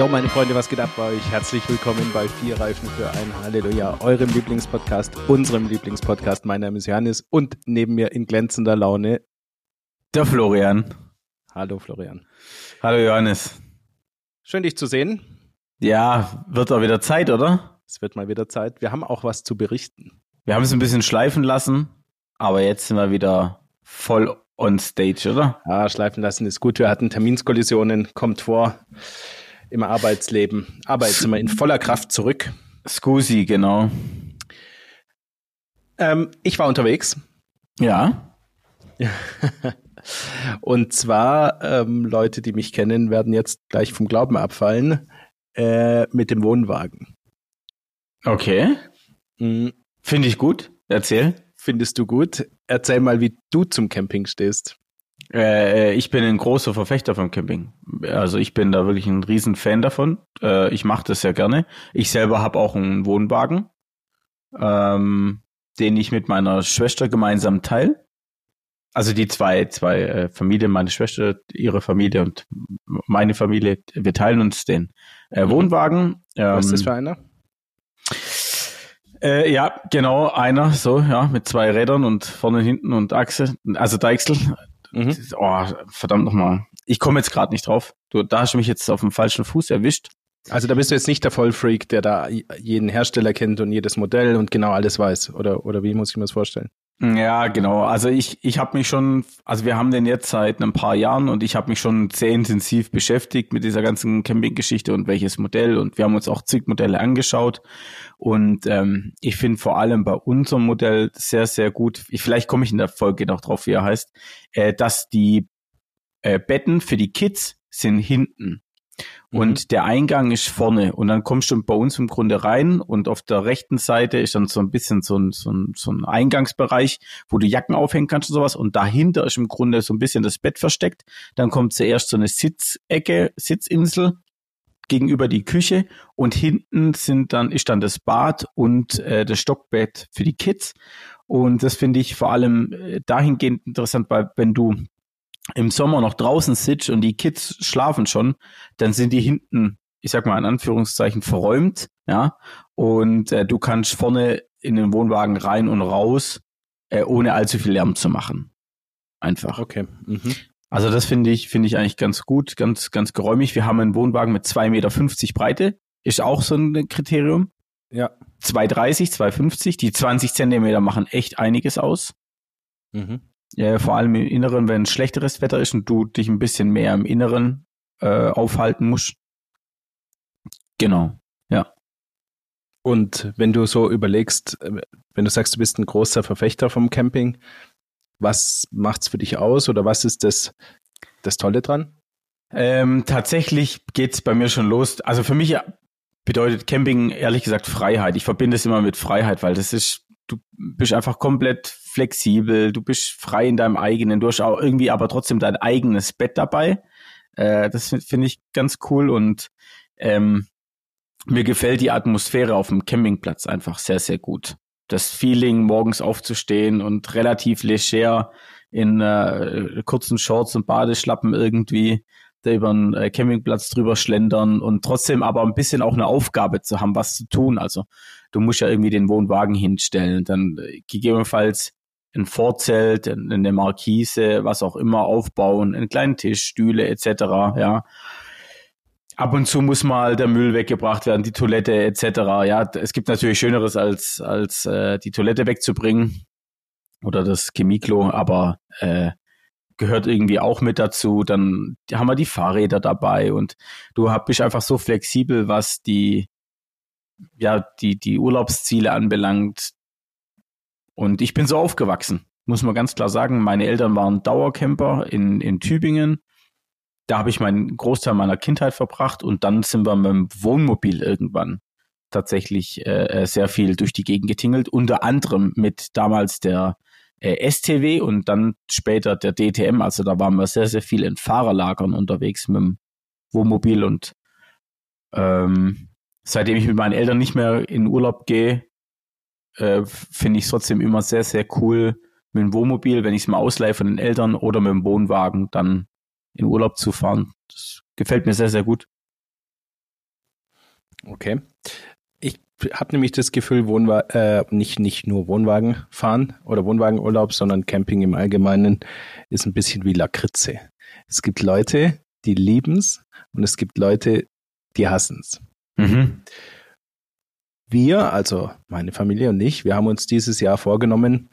Jo, meine Freunde, was geht ab bei euch? Herzlich willkommen bei Vier Reifen für ein Halleluja, eurem Lieblingspodcast, unserem Lieblingspodcast. Mein Name ist Johannes und neben mir in glänzender Laune der Florian. Hallo Florian. Hallo Johannes. Schön dich zu sehen. Ja, wird auch wieder Zeit, oder? Es wird mal wieder Zeit. Wir haben auch was zu berichten. Wir haben es ein bisschen schleifen lassen, aber jetzt sind wir wieder voll on stage, oder? Ja, schleifen lassen ist gut. Wir hatten Terminskollisionen, kommt vor im Arbeitsleben. Aber jetzt sind wir in voller Kraft zurück. Scusi, genau. Ähm, ich war unterwegs. Ja. Und zwar, ähm, Leute, die mich kennen, werden jetzt gleich vom Glauben abfallen, äh, mit dem Wohnwagen. Okay. Mhm. Finde ich gut. Erzähl. Findest du gut? Erzähl mal, wie du zum Camping stehst. Äh, ich bin ein großer Verfechter vom Camping. Also ich bin da wirklich ein riesen Fan davon. Äh, ich mache das sehr gerne. Ich selber habe auch einen Wohnwagen, ähm, den ich mit meiner Schwester gemeinsam teile. Also die zwei, zwei äh, Familien, meine Schwester, ihre Familie und meine Familie, wir teilen uns den äh, mhm. Wohnwagen. Ähm, Was ist das für einer? Äh, ja, genau, einer, so, ja, mit zwei Rädern und vorne und hinten und Achse, also Deichsel. Mhm. Oh, verdammt nochmal. Ich komme jetzt gerade nicht drauf. Du, da hast du mich jetzt auf dem falschen Fuß erwischt. Also da bist du jetzt nicht der Vollfreak, der da jeden Hersteller kennt und jedes Modell und genau alles weiß. Oder, oder wie muss ich mir das vorstellen? Ja, genau. Also ich, ich habe mich schon, also wir haben den jetzt seit ein paar Jahren und ich habe mich schon sehr intensiv beschäftigt mit dieser ganzen Campinggeschichte und welches Modell und wir haben uns auch zig Modelle angeschaut und ähm, ich finde vor allem bei unserem Modell sehr, sehr gut, ich, vielleicht komme ich in der Folge noch drauf, wie er heißt, äh, dass die äh, Betten für die Kids sind hinten. Und mhm. der Eingang ist vorne und dann kommst du bei uns im Grunde rein und auf der rechten Seite ist dann so ein bisschen so ein, so ein, so ein Eingangsbereich, wo du Jacken aufhängen kannst und sowas und dahinter ist im Grunde so ein bisschen das Bett versteckt. Dann kommt zuerst so eine Sitzecke, Sitzinsel gegenüber die Küche und hinten sind dann ist dann das Bad und äh, das Stockbett für die Kids und das finde ich vor allem äh, dahingehend interessant, weil wenn du im Sommer noch draußen sitzt und die Kids schlafen schon, dann sind die hinten, ich sag mal in Anführungszeichen, verräumt, ja, und äh, du kannst vorne in den Wohnwagen rein und raus, äh, ohne allzu viel Lärm zu machen. Einfach. Okay. Mhm. Also das finde ich, finde ich eigentlich ganz gut, ganz, ganz geräumig. Wir haben einen Wohnwagen mit 2,50 Meter Breite. Ist auch so ein Kriterium. Ja. 2,30, 2,50. Die 20 Zentimeter machen echt einiges aus. Mhm. Ja, vor allem im Inneren, wenn schlechteres Wetter ist und du dich ein bisschen mehr im Inneren äh, aufhalten musst. Genau, ja. Und wenn du so überlegst, äh, wenn du sagst, du bist ein großer Verfechter vom Camping, was macht's für dich aus oder was ist das, das Tolle dran? Ähm, tatsächlich geht's bei mir schon los. Also für mich bedeutet Camping ehrlich gesagt Freiheit. Ich verbinde es immer mit Freiheit, weil das ist, du bist einfach komplett flexibel, du bist frei in deinem eigenen, du hast auch irgendwie aber trotzdem dein eigenes Bett dabei. Äh, das finde ich ganz cool und ähm, mir gefällt die Atmosphäre auf dem Campingplatz einfach sehr, sehr gut. Das Feeling, morgens aufzustehen und relativ leger in äh, kurzen Shorts und Badeschlappen irgendwie da über den äh, Campingplatz drüber schlendern und trotzdem aber ein bisschen auch eine Aufgabe zu haben, was zu tun. Also du musst ja irgendwie den Wohnwagen hinstellen, dann äh, gegebenenfalls ein Vorzelt, eine Markise, was auch immer aufbauen, einen kleinen Tisch, Stühle etc. Ja. Ab und zu muss mal der Müll weggebracht werden, die Toilette etc. Ja, es gibt natürlich Schöneres als als äh, die Toilette wegzubringen oder das Chemiklo, aber äh, gehört irgendwie auch mit dazu. Dann haben wir die Fahrräder dabei und du bist einfach so flexibel, was die ja die die Urlaubsziele anbelangt. Und ich bin so aufgewachsen, muss man ganz klar sagen. Meine Eltern waren Dauercamper in, in Tübingen. Da habe ich meinen Großteil meiner Kindheit verbracht und dann sind wir mit dem Wohnmobil irgendwann tatsächlich äh, äh sehr viel durch die Gegend getingelt, unter anderem mit damals der äh, STW und dann später der DTM. Also da waren wir sehr, sehr viel in Fahrerlagern unterwegs mit dem Wohnmobil und ähm, seitdem ich mit meinen Eltern nicht mehr in Urlaub gehe, äh, finde ich trotzdem immer sehr, sehr cool, mit dem Wohnmobil, wenn ich es mal ausleihe von den Eltern oder mit dem Wohnwagen dann in Urlaub zu fahren. Das gefällt mir sehr, sehr gut. Okay. Ich habe nämlich das Gefühl, Wohnwa äh, nicht, nicht nur Wohnwagen fahren oder Wohnwagenurlaub, sondern Camping im Allgemeinen ist ein bisschen wie Lakritze. Es gibt Leute, die lieben's und es gibt Leute, die hassen's. Mhm. Wir, also meine Familie und ich, wir haben uns dieses Jahr vorgenommen,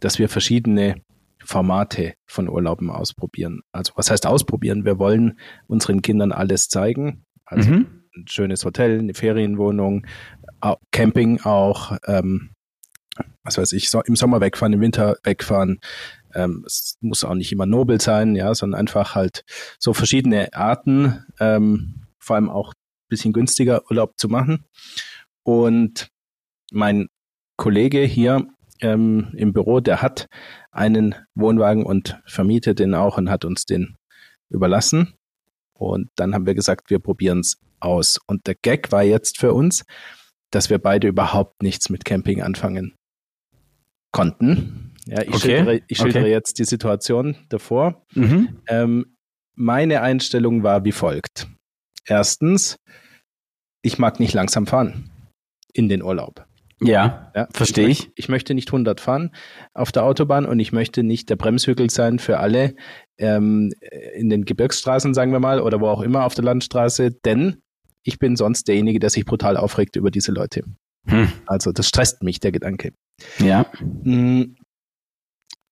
dass wir verschiedene Formate von Urlauben ausprobieren. Also was heißt ausprobieren? Wir wollen unseren Kindern alles zeigen. Also Mhm. ein schönes Hotel, eine Ferienwohnung, Camping auch, ähm, was weiß ich, so, im Sommer wegfahren, im Winter wegfahren. Ähm, es muss auch nicht immer nobel sein, ja, sondern einfach halt so verschiedene Arten, ähm, vor allem auch ein bisschen günstiger Urlaub zu machen. Und mein Kollege hier ähm, im Büro, der hat einen Wohnwagen und vermietet den auch und hat uns den überlassen. Und dann haben wir gesagt, wir probieren es aus. Und der Gag war jetzt für uns, dass wir beide überhaupt nichts mit Camping anfangen konnten. Ja, ich Okay, schildere, ich schildere okay. jetzt die Situation davor. Mhm. Ähm, meine Einstellung war wie folgt. Erstens, ich mag nicht langsam fahren in den Urlaub. Ja, Ja, verstehe ich. Ich möchte nicht 100 fahren auf der Autobahn und ich möchte nicht der Bremshügel sein für alle ähm, in den Gebirgsstraßen, sagen wir mal, oder wo auch immer auf der Landstraße, denn ich bin sonst derjenige, der sich brutal aufregt über diese Leute. Hm. Also das stresst mich, der Gedanke. Ja. Mm.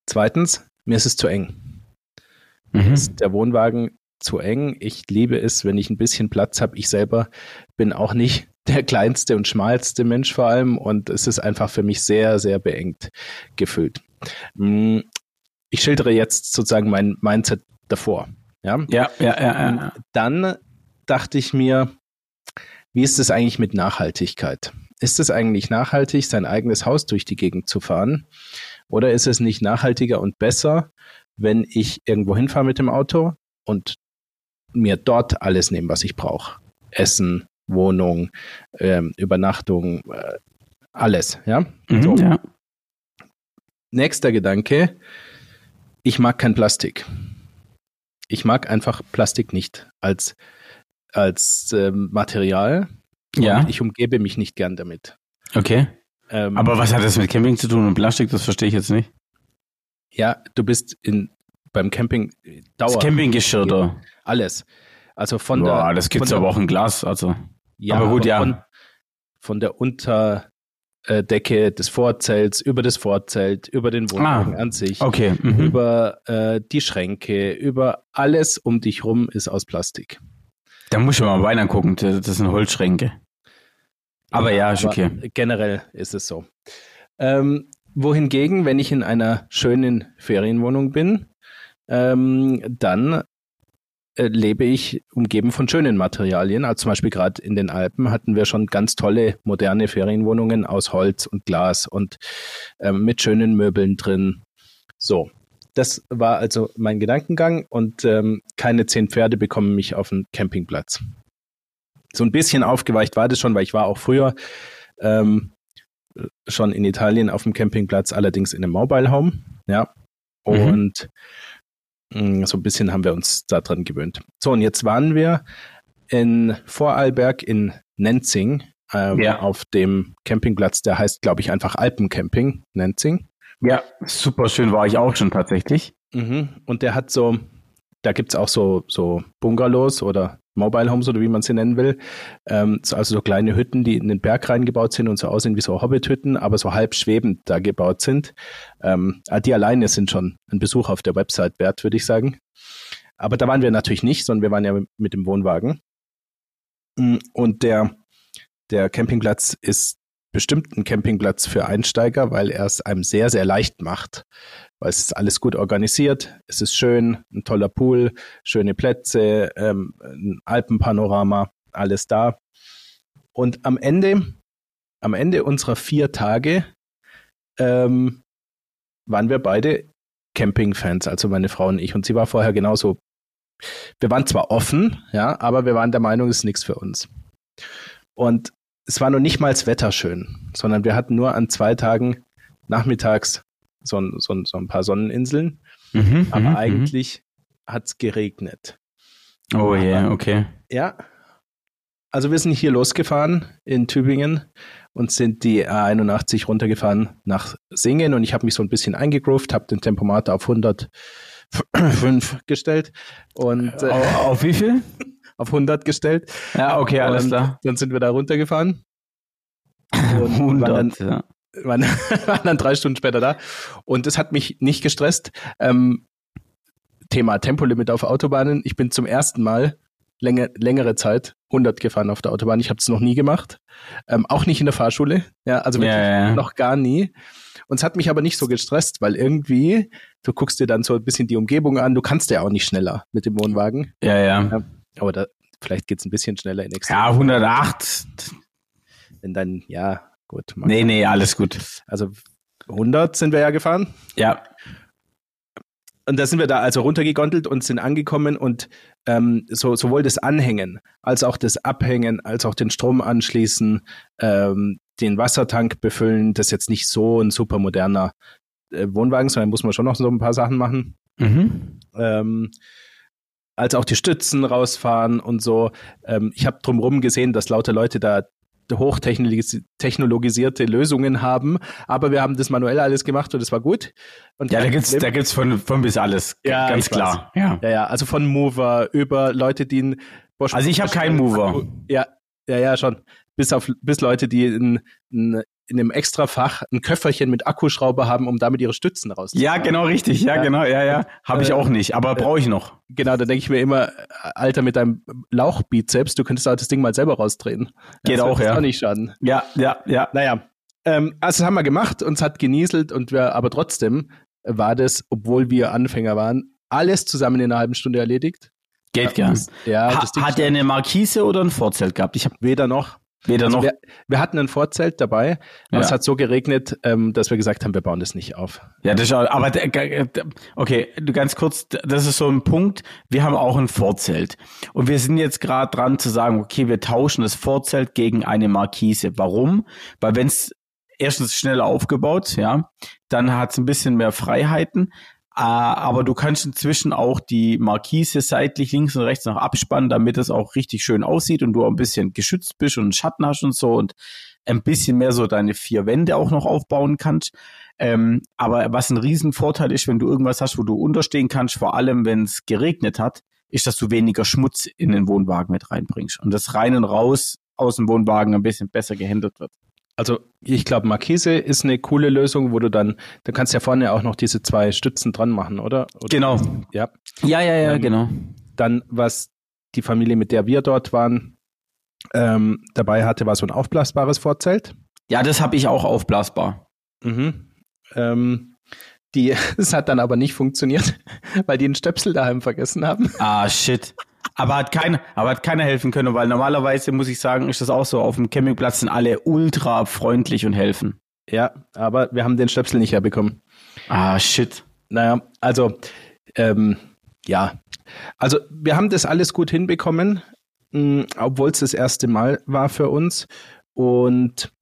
Zweitens, mir ist es zu eng. Mhm. ist der Wohnwagen zu eng. Ich liebe es, wenn ich ein bisschen Platz habe. Ich selber bin auch nicht der kleinste und schmalste Mensch vor allem und es ist einfach für mich sehr, sehr beengt gefüllt. Mm, Ich schildere jetzt sozusagen mein Mindset davor. Ja? Ja, ja, ja, ja. Dann dachte ich mir, wie ist es eigentlich mit Nachhaltigkeit? Ist es eigentlich nachhaltig, sein eigenes Haus durch die Gegend zu fahren? Oder ist es nicht nachhaltiger und besser, wenn ich irgendwo hinfahre mit dem Auto und mir dort alles nehme, was ich brauche? Essen, Wohnung, ähm, Übernachtung, äh, alles, ja? Mhm, So. ja. Nächster Gedanke, ich mag kein Plastik. Ich mag einfach Plastik nicht als, als ähm, Material. Ja, ich umgebe mich nicht gern damit. okay. Ähm, Aber was hat das mit Camping zu tun und Plastik? Das verstehe ich jetzt nicht. ja, du bist in, beim Camping äh, Das Dauer. Campinggeschirr da. Alles. Also von Boah, der. das gibt's der, aber auch in Glas, also. Ja, aber gut, ja. Von, von der Unterdecke des Vorzelts, über das Vorzelt, über den Wohnwagen an sich. Okay. Mhm. über äh, die Schränke, über alles um dich rum ist aus Plastik. Da muss ich mal Wein angucken. Das sind Holzschränke. Aber ja, ist okay. Generell ist es so. Ähm, wohingegen, wenn ich in einer schönen Ferienwohnung bin, ähm, dann lebe ich umgeben von schönen Materialien. Also zum Beispiel gerade in den Alpen hatten wir schon ganz tolle moderne Ferienwohnungen aus Holz und Glas und ähm, mit schönen Möbeln drin. So, das war also mein Gedankengang und ähm, keine zehn Pferde bekommen mich auf den Campingplatz. So ein bisschen aufgeweicht war das schon, weil ich war auch früher ähm, schon in Italien auf dem Campingplatz, allerdings in einem Mobile Home. Ja. Und mh, so ein bisschen haben wir uns daran gewöhnt. So, und jetzt waren wir in Vorarlberg in Nenzing ähm, Ja. auf dem Campingplatz, der heißt, glaube ich, einfach Alpencamping, Nenzing. Ja, super schön war ich auch schon tatsächlich. Mhm. Und der hat so, da gibt's auch so, so Bungalows oder Mobile Homes oder wie man sie nennen will. Ähm, so, also so kleine Hütten, die in den Berg reingebaut sind und so aussehen wie so Hobbit-Hütten, aber so halb schwebend da gebaut sind. Ähm, ah, die alleine sind schon ein Besuch auf der Website wert, würde ich sagen. Aber da waren wir natürlich nicht, sondern wir waren ja mit dem Wohnwagen. Mm, Und der, der Campingplatz ist bestimmt ein Campingplatz für Einsteiger, weil er es einem sehr, sehr leicht macht. Weil es ist alles gut organisiert, es ist schön, ein toller Pool, schöne Plätze, ähm, ein Alpenpanorama, alles da. Und am Ende, am Ende unserer vier Tage ähm, waren wir beide Camping-Fans, also meine Frau und ich. Und sie war vorher genauso. Wir waren zwar offen, ja, aber wir waren der Meinung, es ist nichts für uns. Und es war noch nicht mal das Wetter schön, sondern wir hatten nur an zwei Tagen nachmittags so, ein- so, ein- so ein paar Sonneninseln, Mhm, aber mhm, eigentlich hat's geregnet. mhm. Oh je, aber- okay. Ja. also wir sind hier losgefahren in Tübingen und sind die A81 runtergefahren nach Singen und ich habe mich so ein bisschen eingegroovt, habe den Tempomat auf 105 gestellt und äh, auf, auf wie viel? auf 100 gestellt. Ja, okay, alles und klar. Dann sind wir da runtergefahren. Und 100, waren dann, ja. waren, waren dann drei Stunden später da. Und das hat mich nicht gestresst. Ähm, Thema Tempolimit auf Autobahnen. Ich bin zum ersten Mal länger, längere Zeit 100 gefahren auf der Autobahn. Ich habe es noch nie gemacht. Ähm, auch nicht in der Fahrschule. Ja, also wirklich Ja, ja. noch gar nie. Und es hat mich aber nicht so gestresst, weil irgendwie, du guckst dir dann so ein bisschen die Umgebung an. Du kannst ja auch nicht schneller mit dem Wohnwagen. Ja, ja. Aber da, vielleicht geht's ein bisschen schneller in Extrem. Ja, 108. Wenn dann, ja, gut. mag Nee, nee, alles gut. Also 100 sind wir ja gefahren. Ja, Und da sind wir da also runtergegondelt und sind angekommen und ähm, so, sowohl das Anhängen als auch das Abhängen, als auch den Strom anschließen, ähm, den Wassertank befüllen, das ist jetzt nicht so ein super moderner äh, Wohnwagen, sondern muss man schon noch so ein paar Sachen machen. mhm. Ähm, als auch die Stützen rausfahren und so. Ähm, ich habe drumherum gesehen, dass lauter Leute da hochtechnologisierte Lösungen haben, aber wir haben das manuell alles gemacht und es war gut. Und ja, da gibt's, da gibt's von, von bis alles. Ja, ganz klar. Ja. Ja, ja, also von Mover über Leute, die einen Bosch. Also ich habe keinen Mover. Ja, ja, ja, schon. Bis auf bis Leute, die in, in, in einem Extrafach ein Köfferchen mit Akkuschrauber haben, um damit ihre Stützen rauszuholen. Ja, genau richtig. Ja, Ja. genau. Ja, ja. Habe ich Äh, auch nicht, aber brauche ich noch. Genau, da denke ich mir immer, Alter, mit deinem Lauchbizeps, du könntest auch das Ding mal selber rausdrehen. Geht das auch, ja. auch nicht schaden. Ja, ja, ja. Naja, ähm, also das haben wir gemacht, uns hat genieselt und wir, aber trotzdem war das, obwohl wir Anfänger waren, alles zusammen in einer halben Stunde erledigt. Geht gern. Das, ja, Ha, das hat er eine Markise oder ein Vorzelt gehabt? Ich habe weder noch. Weder Also noch. wir, wir hatten ein Vorzelt dabei, aber Ja. es hat so geregnet, ähm, dass wir gesagt haben, wir bauen das nicht auf. Ja, das ist auch, aber der- der- okay, du ganz kurz, das ist so ein Punkt. Wir haben auch ein Vorzelt und wir sind jetzt gerade dran zu sagen, okay, wir tauschen das Vorzelt gegen eine Markise. Warum? Weil wenn es erstens schneller aufgebaut, ja, dann hat es ein bisschen mehr Freiheiten. Ah, Aber du kannst inzwischen auch die Markise seitlich links und rechts noch abspannen, damit es auch richtig schön aussieht und du auch ein bisschen geschützt bist und Schatten hast und so und ein bisschen mehr so deine vier Wände auch noch aufbauen kannst. Ähm, aber was ein Riesenvorteil ist, wenn du irgendwas hast, wo du unterstehen kannst, vor allem wenn es geregnet hat, ist, dass du weniger Schmutz in den Wohnwagen mit reinbringst und das rein und raus aus dem Wohnwagen ein bisschen besser gehandelt wird. Also ich glaube, Markise ist eine coole Lösung, wo du dann, da kannst du ja vorne auch noch diese zwei Stützen dran machen, oder? oder Genau. Ja. Ja, ja, ja, Ähm, genau. Dann, was die Familie, mit der wir dort waren, ähm, dabei hatte, war so ein aufblasbares Vorzelt. Ja, das habe ich auch aufblasbar. Mhm. Ähm, die, es hat dann aber nicht funktioniert, weil die einen Stöpsel daheim vergessen haben. Ah, shit. Aber hat keiner, aber hat keiner helfen können, weil normalerweise muss ich sagen, ist das auch so. Auf dem Campingplatz sind alle ultra freundlich und helfen. Ja, aber wir haben den Stöpsel nicht herbekommen. Ah, shit. Naja, also, ähm, ja. Also, wir haben das alles gut hinbekommen, obwohl es das erste Mal war für uns und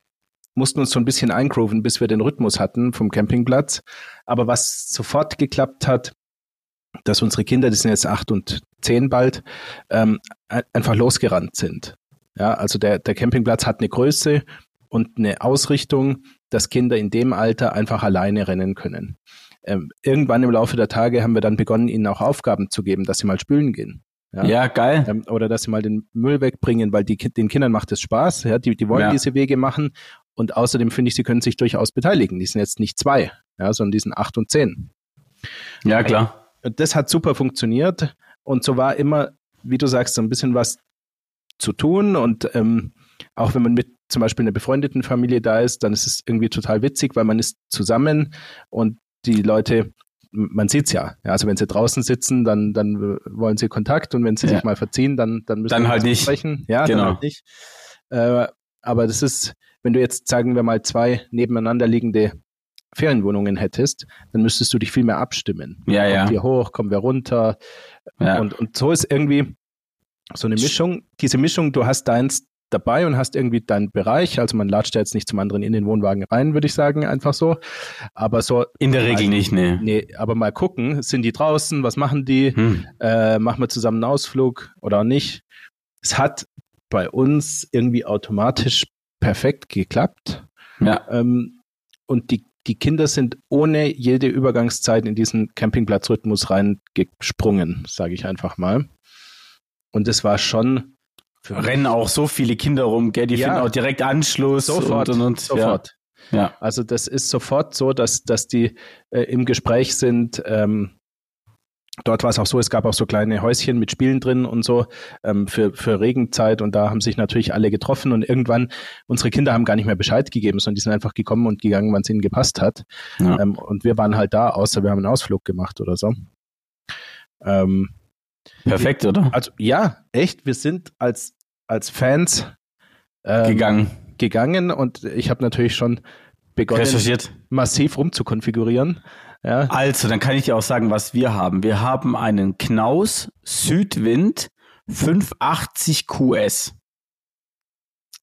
mussten uns so ein bisschen eingrooven, bis wir den Rhythmus hatten vom Campingplatz. Aber was sofort geklappt hat, dass unsere Kinder, die sind jetzt acht und zehn bald, ähm, ein- einfach losgerannt sind. Ja, also der, der Campingplatz hat eine Größe und eine Ausrichtung, dass Kinder in dem Alter einfach alleine rennen können. Ähm, irgendwann im Laufe der Tage haben wir dann begonnen, ihnen auch Aufgaben zu geben, dass sie mal spülen gehen. Ja, Ja. geil. Ähm, oder dass sie mal den Müll wegbringen, weil die, den Kindern macht es Spaß, ja, die, die wollen Ja. diese Wege machen. Und außerdem finde ich, sie können sich durchaus beteiligen. Die sind jetzt nicht zwei, ja, sondern die sind acht und zehn. Ja, klar. Und das hat super funktioniert. Und so war immer, wie du sagst, so ein bisschen was zu tun. Und ähm, auch wenn man mit zum Beispiel einer befreundeten Familie da ist, dann ist es irgendwie total witzig, weil man ist zusammen und die Leute, man sieht's ja. ja also wenn sie draußen sitzen, dann, dann wollen sie Kontakt und wenn sie Ja. sich mal verziehen, dann, dann müssen Dann halt nicht. sprechen. Ja, Genau. dann halt nicht. Äh, aber das ist, wenn du jetzt, sagen wir mal, zwei nebeneinander liegende Ferienwohnungen hättest, dann müsstest du dich viel mehr abstimmen. Ja, ja. Kommt wir hoch, kommen wir runter. Ja. Und, und so ist irgendwie so eine Mischung. Diese Mischung, du hast deins dabei und hast irgendwie deinen Bereich. Also man latscht ja jetzt nicht zum anderen in den Wohnwagen rein, würde ich sagen, einfach so. Aber so, In der Regel nicht, nee. nee, aber mal gucken, sind die draußen, was machen die? Hm. Äh, machen wir zusammen einen Ausflug oder nicht? Es hat bei uns irgendwie automatisch perfekt geklappt. Ja. Ähm, und die, die Kinder sind ohne jede Übergangszeit in diesen Campingplatzrhythmus reingesprungen, sage ich einfach mal. Und es war schon. Rennen auch so viele Kinder rum, gell? Die Ja. finden auch direkt Anschluss Sofort, und, und, und. sofort. Ja. ja. Also das ist sofort so, dass, dass die äh, im Gespräch sind. Ähm, dort war es auch so, es gab auch so kleine Häuschen mit Spielen drin und so ähm, für, für Regenzeit und da haben sich natürlich alle getroffen und irgendwann, unsere Kinder haben gar nicht mehr Bescheid gegeben, sondern die sind einfach gekommen und gegangen, wann es ihnen gepasst hat. Ja. Ähm, und wir waren halt da, außer wir haben einen Ausflug gemacht oder so. Ähm, Perfekt, oder? also ja, echt, wir sind als, als Fans ähm, Gegangen, gegangen und ich habe natürlich schon begonnen, massiv rumzukonfigurieren. Ja, Also, dann kann ich dir auch sagen, was wir haben. Wir haben einen Knaus Südwind 580 QS.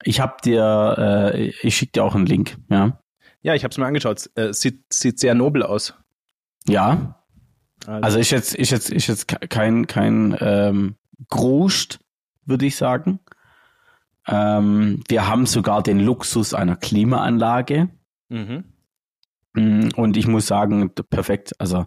Ich hab dir, äh, ich schicke dir auch einen Link, ja. ja ich habe es mir angeschaut. Äh, sieht, sieht sehr nobel aus. Ja, also ist jetzt, ist jetzt, ist jetzt ke- kein, kein ähm, Gruscht, würde ich sagen. Ähm, wir haben sogar den Luxus einer Klimaanlage. mhm. Mm, Und ich muss sagen, perfekt. Also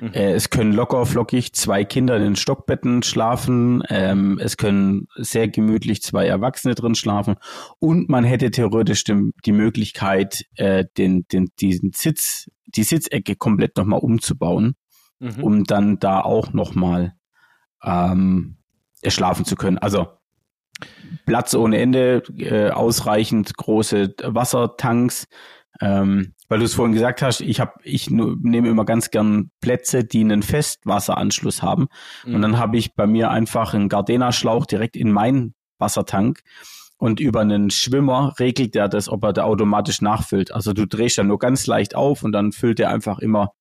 Mhm. äh, es können locker flockig zwei Kinder in den Stockbetten schlafen. Ähm, es können sehr gemütlich zwei Erwachsene drin schlafen. Und man hätte theoretisch dem, die Möglichkeit, äh, den, den, diesen Sitz, die Sitzecke komplett nochmal umzubauen, Mhm. um dann da auch nochmal ähm, schlafen zu können. Also Platz ohne Ende, äh, ausreichend große Wassertanks. Ähm, weil du es vorhin gesagt hast, ich habe, ich nehme immer ganz gern Plätze, die einen Festwasseranschluss haben. Mhm. Und dann habe ich bei mir einfach einen Gardena-Schlauch direkt in meinen Wassertank. Und über einen Schwimmer regelt er das, ob er da automatisch nachfüllt. Also du drehst dann nur ganz leicht auf und dann füllt er einfach immer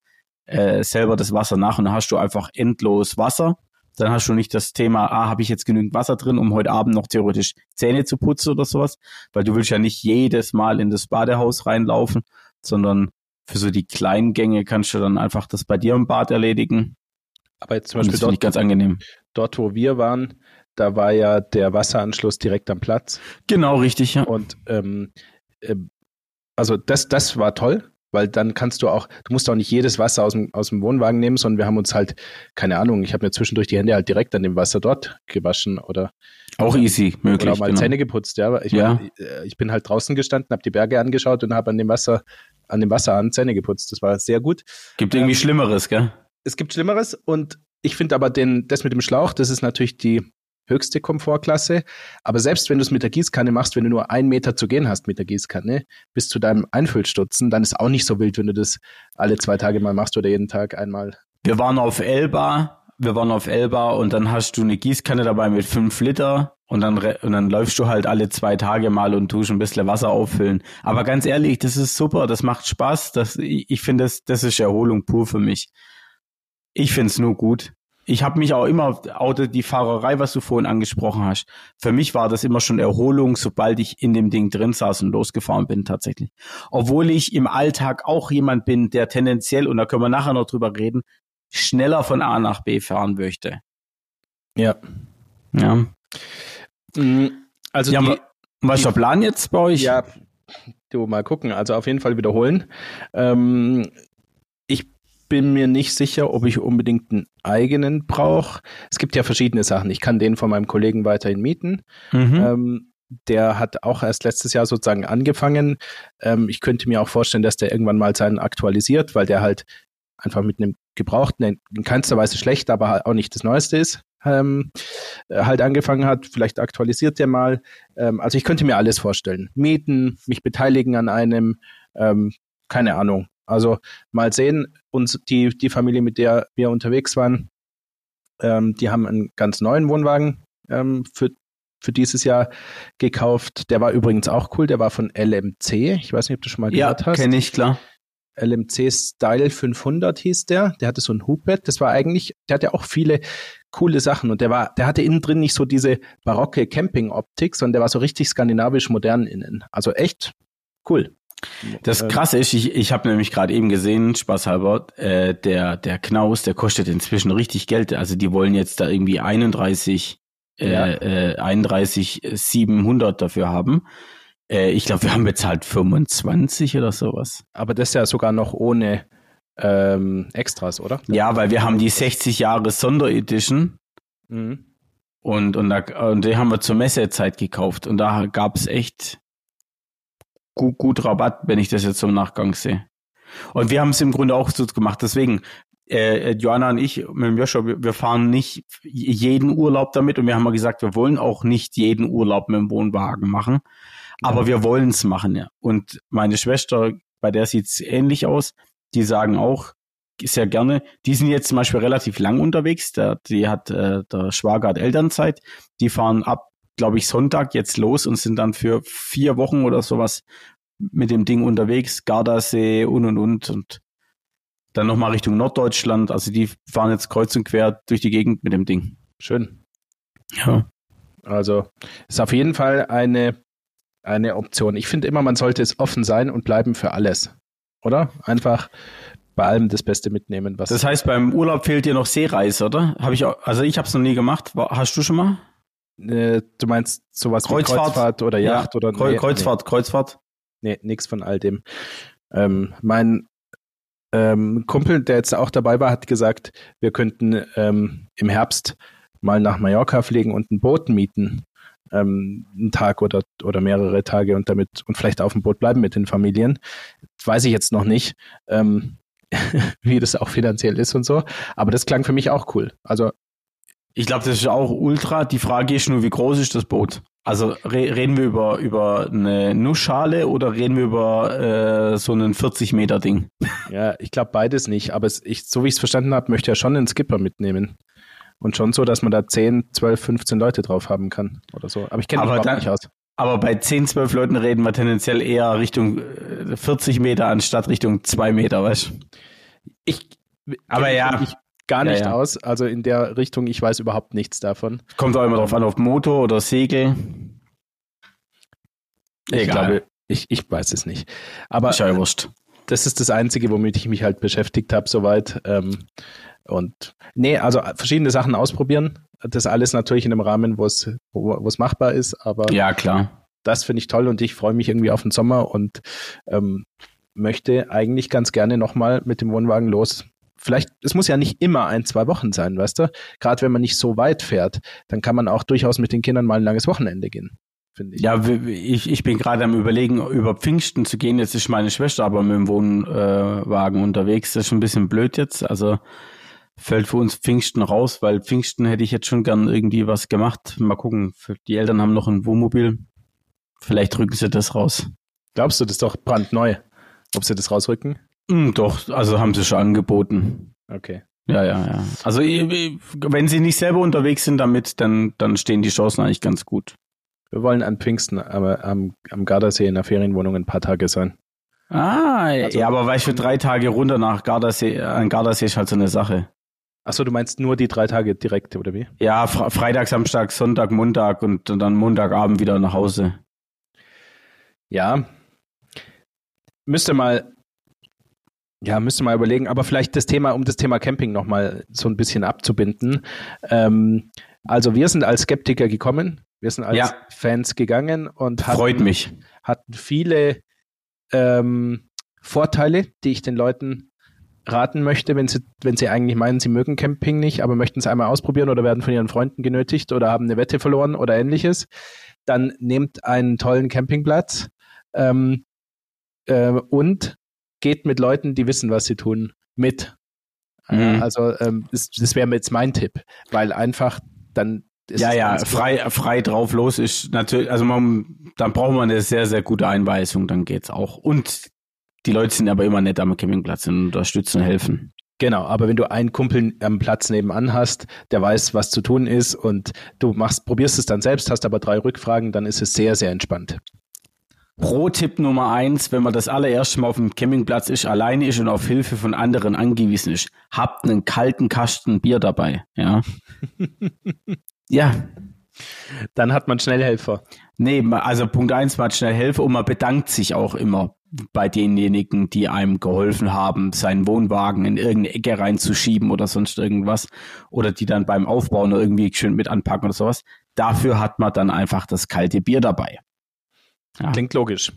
äh, selber das Wasser nach und dann hast du einfach endlos Wasser. Dann hast du nicht das Thema, ah, habe ich jetzt genügend Wasser drin, um heute Abend noch theoretisch Zähne zu putzen oder sowas, weil du willst ja nicht jedes Mal in das Badehaus reinlaufen, sondern für so die kleinen Gänge kannst du dann einfach das bei dir im Bad erledigen. Aber jetzt zum Beispiel dort, ganz angenehm. dort, wo wir waren, da war ja der Wasseranschluss direkt am Platz. Genau, richtig, ja. Und ähm, ähm, also das, das war toll, weil dann kannst du auch, du musst auch nicht jedes Wasser aus dem, aus dem Wohnwagen nehmen, sondern wir haben uns halt, keine Ahnung, ich habe mir zwischendurch die Hände halt direkt an dem Wasser dort gewaschen oder, Auch easy oder möglich. auch mal genau. Zähne geputzt, ja. Aber Ich, Ja. mein, äh, ich bin halt draußen gestanden, habe die Berge angeschaut und habe an dem Wasser, an dem Wasserhahn Zähne geputzt. Das war sehr gut. Gibt irgendwie Ähm, Schlimmeres, gell? Es gibt Schlimmeres und ich finde aber den, das mit dem Schlauch, das ist natürlich die höchste Komfortklasse. Aber selbst wenn du es mit der Gießkanne machst, wenn du nur einen Meter zu gehen hast mit der Gießkanne, bis zu deinem Einfüllstutzen, dann ist auch nicht so wild, wenn du das alle zwei Tage mal machst oder jeden Tag einmal. Wir waren auf Elba, wir waren auf Elba und dann hast du eine Gießkanne dabei mit fünf Liter und dann, und dann läufst du halt alle zwei Tage mal und tust ein bisschen Wasser auffüllen. Aber ganz ehrlich, das ist super, das macht Spaß. Das, ich finde, das, das ist Erholung pur für mich. Ich finde es nur gut. Ich habe mich auch immer, auch die Fahrerei, was du vorhin angesprochen hast, für mich war das immer schon Erholung, sobald ich in dem Ding drin saß und losgefahren bin tatsächlich. Obwohl ich im Alltag auch jemand bin, der tendenziell, und da können wir nachher noch drüber reden, schneller von A nach B fahren möchte. Ja. Ja. Also ja, die, wa- was ist der Plan jetzt bei euch? Ja, du mal gucken. Also auf jeden Fall wiederholen. Ähm, bin mir nicht sicher, ob ich unbedingt einen eigenen brauche. Es gibt ja verschiedene Sachen. Ich kann den von meinem Kollegen weiterhin mieten. Mhm. Ähm, der hat auch erst letztes Jahr sozusagen angefangen. Ähm, ich könnte mir auch vorstellen, dass der irgendwann mal seinen aktualisiert, weil der halt einfach mit einem gebrauchten, in keinster Weise schlecht, aber halt auch nicht das Neueste ist, ähm, äh, halt angefangen hat. Vielleicht aktualisiert der mal. Ähm, also ich könnte mir alles vorstellen. Mieten, mich beteiligen an einem, ähm, keine Ahnung. Also mal sehen, uns die, die Familie, mit der wir unterwegs waren, ähm, die haben einen ganz neuen Wohnwagen ähm, für, für dieses Jahr gekauft. Der war übrigens auch cool, der war von LMC. Ich weiß nicht, ob du schon mal ja, gehört hast. kenne ich, klar. LMC Style 500 hieß der. Der hatte so ein Hubbett. Das war eigentlich, der hatte auch viele coole Sachen und der war, der hatte innen drin nicht so diese barocke Camping-Optik, sondern der war so richtig skandinavisch modern innen. Also echt cool. Das Ähm, krasse ist, ich, ich habe nämlich gerade eben gesehen, spaßhalber, äh, der, der Knaus, der kostet inzwischen richtig Geld. Also die wollen jetzt da irgendwie 31 äh, ja. äh, 31 700 dafür haben. Äh, ich glaube, wir haben bezahlt 25 oder sowas. Aber das ist ja sogar noch ohne ähm, Extras, oder? Ja, weil wir haben die 60 Jahre Sonderedition. Mhm. Und, und, da, und die haben wir zur Messezeit gekauft. Und da gab es echt gut, gut Rabatt, wenn ich das jetzt im Nachgang sehe. Und wir haben es im Grunde auch so gemacht. Deswegen, äh, Joanna und ich mit dem Joshua, wir, wir fahren nicht jeden Urlaub damit. Und wir haben mal gesagt, wir wollen auch nicht jeden Urlaub mit dem Wohnwagen machen. Aber ja. wir wollen es machen, ja. Und meine Schwester, bei der sieht es ähnlich aus, die sagen auch sehr gerne, die sind jetzt zum Beispiel relativ lang unterwegs, der, die hat, äh, der Schwager hat Elternzeit, die fahren ab, glaube ich, Sonntag jetzt los und sind dann für vier Wochen oder sowas mit dem Ding unterwegs, Gardasee und und und und dann nochmal Richtung Norddeutschland, also die fahren jetzt kreuz und quer durch die Gegend mit dem Ding. Schön. Ja. Also ist auf jeden Fall eine, eine Option. Ich finde immer, man sollte es offen sein und bleiben für alles oder? Einfach bei allem das Beste mitnehmen. Was das heißt, beim Urlaub fehlt dir noch Seereise, oder? Habe ich auch, also ich habe es noch nie gemacht. Hast du schon mal? Äh, du meinst sowas Kreuzfahrt, wie Kreuzfahrt oder Yacht ja, oder Kreu nee, Kreuzfahrt, nee. Kreuzfahrt? Nee, nichts von all dem. Ähm, mein ähm, Kumpel, der jetzt auch dabei war, hat gesagt, wir könnten ähm, im Herbst mal nach Mallorca fliegen und ein Boot mieten ähm, einen Tag oder, oder mehrere Tage und damit und vielleicht auf dem Boot bleiben mit den Familien. Weiß ich jetzt noch nicht, ähm, wie das auch finanziell ist und so. Aber das klang für mich auch cool. Also ich glaube, das ist auch ultra. Die Frage ist nur, wie groß ist das Boot? Also re reden wir über, über eine Nussschale oder reden wir über äh, so einen 40 Meter Ding? Ja, ich glaube beides nicht. Aber es, ich, so wie ich es verstanden habe, möchte er schon einen Skipper mitnehmen. Und schon so, dass man da 10, 12, 15 Leute drauf haben kann oder so. Aber ich kenne mich überhaupt nicht aus. Aber bei 10, 12 Leuten reden wir tendenziell eher Richtung 40 äh, Meter anstatt Richtung 2 Meter, weißt du? Ich, aber ja. Ich gar nicht ja, ja. aus. Also in der Richtung, ich weiß überhaupt nichts davon. Kommt auch immer drauf an, auf Motor oder Segel. Ich Egal. glaube, ich, ich weiß es nicht. Aber ist ja wurscht. das ist das Einzige, womit ich mich halt beschäftigt habe, soweit. Ähm, und nee, also verschiedene Sachen ausprobieren. Das alles natürlich in einem Rahmen, wo es, wo es machbar ist, aber ja, klar. Das finde ich toll und ich freue mich irgendwie auf den Sommer und ähm, möchte eigentlich ganz gerne nochmal mit dem Wohnwagen los. Vielleicht, es muss ja nicht immer ein, zwei Wochen sein, weißt du? Gerade wenn man nicht so weit fährt, dann kann man auch durchaus mit den Kindern mal ein langes Wochenende gehen finde ich. Ja, ich, ich bin gerade am überlegen, über Pfingsten zu gehen. Jetzt ist meine Schwester aber mit dem Wohnwagen unterwegs. Das ist schon ein bisschen blöd jetzt. Also fällt für uns Pfingsten raus, weil Pfingsten hätte ich jetzt schon gern irgendwie was gemacht. Mal gucken, die Eltern haben noch ein Wohnmobil. Vielleicht rücken sie das raus. Glaubst du, das ist doch brandneu, ob sie das rausrücken? Mm, doch, also haben sie schon angeboten. Okay. Ja, ja, ja. Also wenn sie nicht selber unterwegs sind damit, dann, dann stehen die Chancen eigentlich ganz gut. Wir wollen an Pfingsten am, am, am Gardasee in der Ferienwohnung ein paar Tage sein. Ah, also, ja, aber weißt du, drei Tage runter nach Gardasee, an Gardasee ist halt so eine Sache. Achso, du meinst nur die drei Tage direkt, oder wie? Ja, Freitag, Samstag, Sonntag, Montag und dann Montagabend wieder nach Hause. Ja. Müsste mal, ja, müsste mal überlegen, aber vielleicht das Thema, um das Thema Camping nochmal so ein bisschen abzubinden. Ähm, also wir sind als Skeptiker gekommen, wir sind als ja. Fans gegangen und hatten, Freut mich. hatten viele ähm, Vorteile, die ich den Leuten raten möchte, wenn sie, wenn sie eigentlich meinen, sie mögen Camping nicht, aber möchten es einmal ausprobieren oder werden von ihren Freunden genötigt oder haben eine Wette verloren oder ähnliches, dann nehmt einen tollen Campingplatz ähm, äh, und geht mit Leuten, die wissen, was sie tun, mit. Mhm. Also ähm, das, das wäre jetzt mein Tipp, weil einfach dann ja, ja, frei, frei drauf los ist natürlich, also man, dann braucht man eine sehr, sehr gute Einweisung, dann geht's auch. Und die Leute sind aber immer nett am Campingplatz und unterstützen und helfen. Genau, aber wenn du einen Kumpel am Platz nebenan hast, der weiß, was zu tun ist und du machst, probierst es dann selbst, hast aber drei Rückfragen, dann ist es sehr, sehr entspannt. Pro-Tipp Nummer eins, wenn man das allererste Mal auf dem Campingplatz ist, alleine ist und auf Hilfe von anderen angewiesen ist, habt einen kalten Kasten Bier dabei, ja. ja. Dann hat man Schnellhelfer. Nee, also Punkt eins, man hat Schnellhelfer und man bedankt sich auch immer bei denjenigen, die einem geholfen haben, seinen Wohnwagen in irgendeine Ecke reinzuschieben oder sonst irgendwas. Oder die dann beim Aufbauen irgendwie schön mit anpacken oder sowas. Dafür hat man dann einfach das kalte Bier dabei. Ja. Klingt logisch.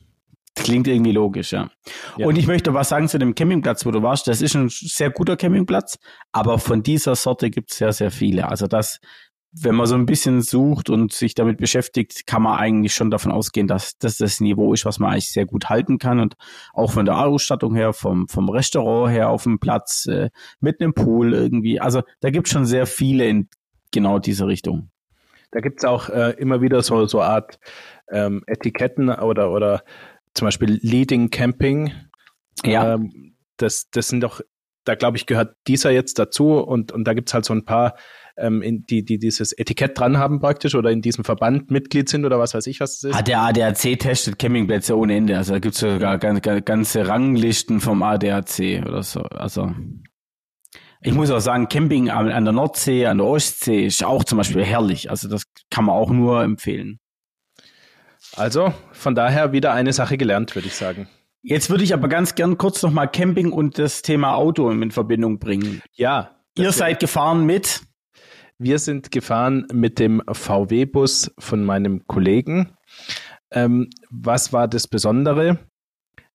Klingt irgendwie logisch, ja. ja. Und ich möchte was sagen zu dem Campingplatz, wo du warst. Das ist ein sehr guter Campingplatz, aber von dieser Sorte gibt es sehr, sehr viele. Also das, wenn man so ein bisschen sucht und sich damit beschäftigt, kann man eigentlich schon davon ausgehen, dass das das Niveau ist, was man eigentlich sehr gut halten kann. Und auch von der Ausstattung her, vom, vom Restaurant her auf dem Platz, äh, mit einem Pool irgendwie. Also da gibt es schon sehr viele in genau diese Richtung. Da gibt es auch äh, immer wieder so, so Art ähm, Etiketten oder, oder zum Beispiel Leading Camping. Ja. Ähm, das, das sind doch, da glaube ich, gehört dieser jetzt dazu und, und da gibt's halt so ein paar, ähm, in, die, die dieses Etikett dran haben praktisch oder in diesem Verband Mitglied sind oder was weiß ich, was es ist. Ah, der ADAC testet Campingplätze ohne Ende. Also da gibt's sogar ganze, ganze Ranglisten vom ADAC oder so. Also ich muss auch sagen, Camping an der Nordsee, an der Ostsee ist auch zum Beispiel herrlich. Also das kann man auch nur empfehlen. Also von daher wieder eine Sache gelernt, würde ich sagen. Jetzt würde ich aber ganz gern kurz nochmal Camping und das Thema Auto in Verbindung bringen. Ja. Ihr seid gefahren mit? Wir sind gefahren mit dem VW-Bus von meinem Kollegen. Ähm, was war das Besondere?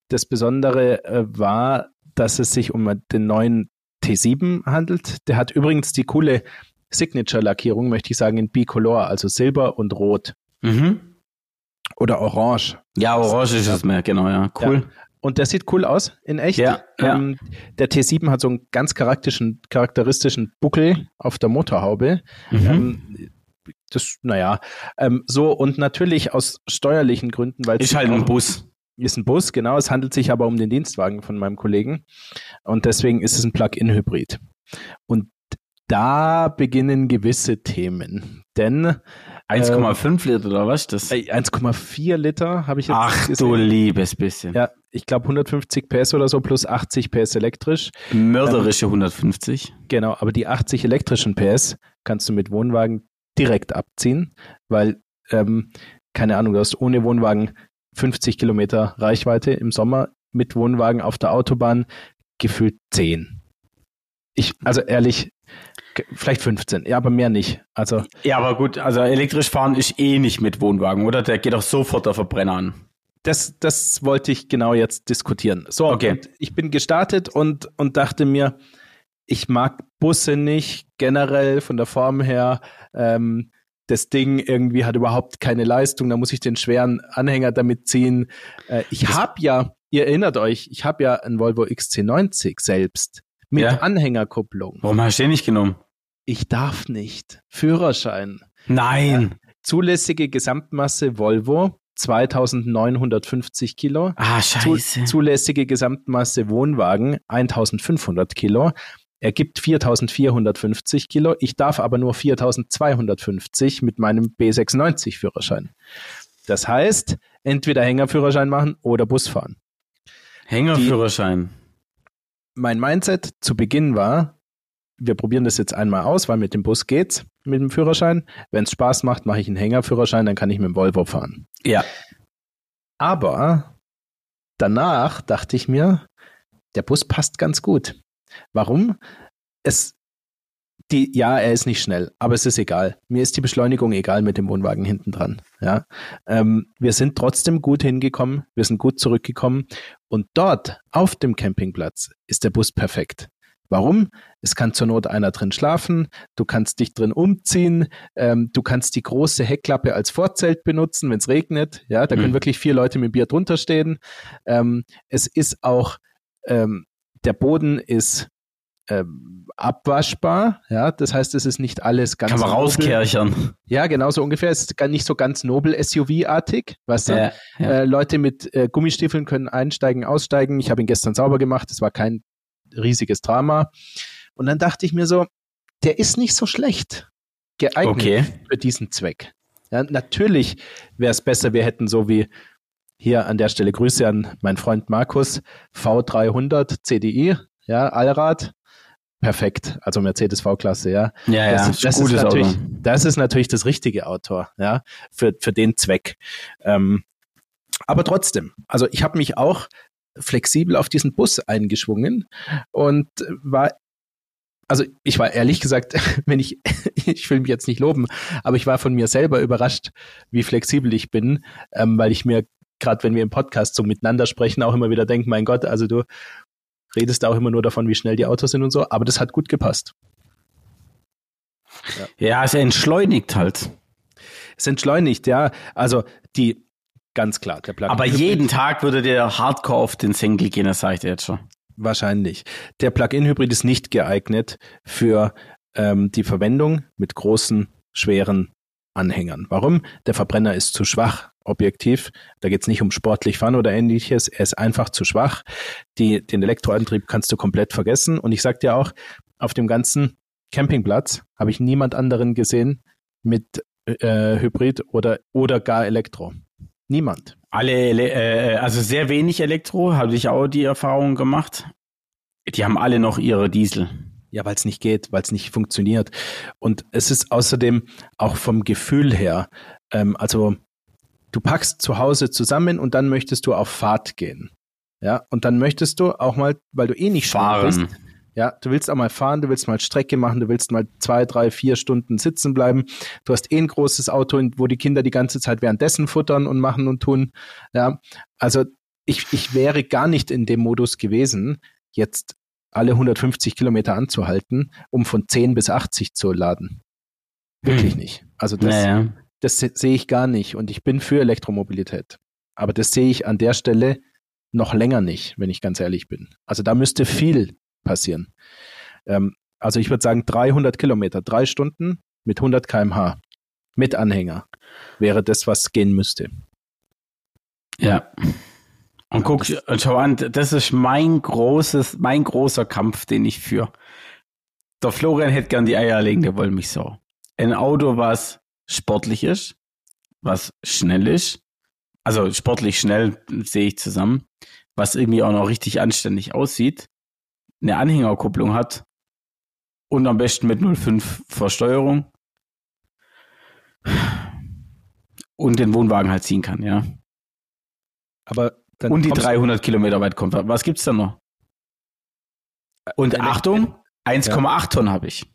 Das Besondere äh, war, dass es sich um den neuen T7 handelt. Der hat übrigens die coole Signature-Lackierung, möchte ich sagen, in Bicolor, also Silber und Rot. Mhm. Oder Orange. Ja, Orange ist es mehr, genau, ja. Cool. Ja. Und der sieht cool aus, in echt. Ja, ähm, ja. Der T7 hat so einen ganz charakteristischen, charakteristischen Buckel auf der Motorhaube. Mhm. Ähm, das, naja, ähm, so und natürlich aus steuerlichen Gründen, weil es ist halt ein Bus. Ist ein Bus, genau. Es handelt sich aber um den Dienstwagen von meinem Kollegen und deswegen ist es ein Plug-in-Hybrid. Und da beginnen gewisse Themen, denn 1,5 Liter oder was? Das 1,4 Liter habe ich jetzt Ach gesehen. du liebes bisschen. Ja, ich glaube 150 PS oder so plus 80 PS elektrisch. Mörderische ähm, 150. Genau, aber die 80 elektrischen PS kannst du mit Wohnwagen direkt abziehen, weil, ähm, keine Ahnung, du hast ohne Wohnwagen 50 Kilometer Reichweite im Sommer, mit Wohnwagen auf der Autobahn gefühlt 10. Ich, also ehrlich, Vielleicht 15, ja, aber mehr nicht. Also ja, aber gut, also elektrisch fahren ist eh nicht mit Wohnwagen, oder? Der geht auch sofort der Verbrenner an. Das, das wollte ich genau jetzt diskutieren. So, okay. ich bin gestartet und, und dachte mir, ich mag Busse nicht generell von der Form her. Ähm, das Ding irgendwie hat überhaupt keine Leistung, da muss ich den schweren Anhänger damit ziehen. Äh, ich habe ja, ihr erinnert euch, ich habe ja einen Volvo XC90 selbst mit ja. Anhängerkupplung. Warum hast du den nicht genommen? Ich darf nicht. Führerschein. Nein. Äh, zulässige Gesamtmasse Volvo 2950 Kilo. Ah, scheiße. Zu, zulässige Gesamtmasse Wohnwagen 1500 Kilo. Er gibt 4450 Kilo. Ich darf aber nur 4250 mit meinem B96 Führerschein. Das heißt, entweder Hängerführerschein machen oder Bus fahren. Hängerführerschein. Die, mein Mindset zu Beginn war, wir probieren das jetzt einmal aus, weil mit dem Bus geht's mit dem Führerschein. Wenn es Spaß macht, mache ich einen Hängerführerschein, dann kann ich mit dem Volvo fahren. Ja. Aber danach dachte ich mir, der Bus passt ganz gut. Warum? Es, die, ja, er ist nicht schnell, aber es ist egal. Mir ist die Beschleunigung egal mit dem Wohnwagen hinten dran. Ja, ähm, wir sind trotzdem gut hingekommen, wir sind gut zurückgekommen und dort auf dem Campingplatz ist der Bus perfekt. Warum? Es kann zur Not einer drin schlafen, du kannst dich drin umziehen, ähm, du kannst die große Heckklappe als Vorzelt benutzen, wenn es regnet. Ja, da mhm. können wirklich vier Leute mit Bier drunter stehen. Ähm, es ist auch, ähm, der Boden ist ähm, abwaschbar. Ja, das heißt, es ist nicht alles ganz. Kann man rauskerchern. Ja, genau so ungefähr. Es ist gar nicht so ganz nobel SUV-artig. Weißt du? Ja, ja. Äh, Leute mit äh, Gummistiefeln können einsteigen, aussteigen. Ich habe ihn gestern sauber gemacht. Es war kein riesiges Drama. Und dann dachte ich mir so, der ist nicht so schlecht geeignet okay. für diesen Zweck. Ja, natürlich wäre es besser, wir hätten so wie hier an der Stelle Grüße an meinen Freund Markus, V300 CDI, ja, Allrad, perfekt, also Mercedes V-Klasse, ja. Ja, das, ja, ist, das, ist natürlich, Auto. das ist natürlich das richtige Auto, ja, für, für den Zweck. Ähm, aber trotzdem, also ich habe mich auch flexibel auf diesen Bus eingeschwungen und war also ich war ehrlich gesagt, wenn ich, ich will mich jetzt nicht loben, aber ich war von mir selber überrascht, wie flexibel ich bin, ähm, weil ich mir gerade, wenn wir im Podcast so miteinander sprechen, auch immer wieder denke, mein Gott, also du redest auch immer nur davon, wie schnell die Autos sind und so, aber das hat gut gepasst. Ja, ja es entschleunigt halt. Es entschleunigt, ja. Also die, ganz klar, der Plug-in Aber jeden Tag würde der Hardcore auf den Senkel gehen, das sage ich dir jetzt schon. Wahrscheinlich. Der Plug-in-Hybrid ist nicht geeignet für ähm, die Verwendung mit großen, schweren Anhängern. Warum? Der Verbrenner ist zu schwach, objektiv. Da geht es nicht um sportlich fahren oder ähnliches. Er ist einfach zu schwach. Die, den Elektroantrieb kannst du komplett vergessen. Und ich sag dir auch, auf dem ganzen Campingplatz habe ich niemand anderen gesehen mit äh, Hybrid oder, oder gar Elektro. Niemand. Alle, äh, also sehr wenig Elektro, habe ich auch die Erfahrung gemacht. Die haben alle noch ihre Diesel. Ja, weil es nicht geht, weil es nicht funktioniert. Und es ist außerdem auch vom Gefühl her, ähm, also du packst zu Hause zusammen und dann möchtest du auf Fahrt gehen. Ja, und dann möchtest du auch mal, weil du eh nicht fahren bist, ja, du willst auch mal fahren, du willst mal Strecke machen, du willst mal zwei, drei, vier Stunden sitzen bleiben. Du hast eh ein großes Auto, wo die Kinder die ganze Zeit währenddessen futtern und machen und tun. Ja, also ich, ich wäre gar nicht in dem Modus gewesen, jetzt alle 150 Kilometer anzuhalten, um von 10 bis 80 zu laden. Wirklich hm. nicht. Also das, naja. das sehe ich gar nicht und ich bin für Elektromobilität. Aber das sehe ich an der Stelle noch länger nicht, wenn ich ganz ehrlich bin. Also da müsste viel passieren. Ähm, also ich würde sagen 300 Kilometer, drei Stunden mit 100 kmh mit Anhänger wäre das, was gehen müsste. Ja. Und guck, schau an, das ist mein großes, mein großer Kampf, den ich führe. Der Florian hätte gern die eierlegende Wollmilchsau. Ein Auto, was sportlich ist, was schnell ist, also sportlich schnell sehe ich zusammen, was irgendwie auch noch richtig anständig aussieht, eine Anhängerkupplung hat und am besten mit 0,5 Versteuerung und den Wohnwagen halt ziehen kann, ja. Aber und die 300 Kilometer weit kommt. Was gibt's da noch? Und Achtung, 1,8 ja. Tonnen habe ich.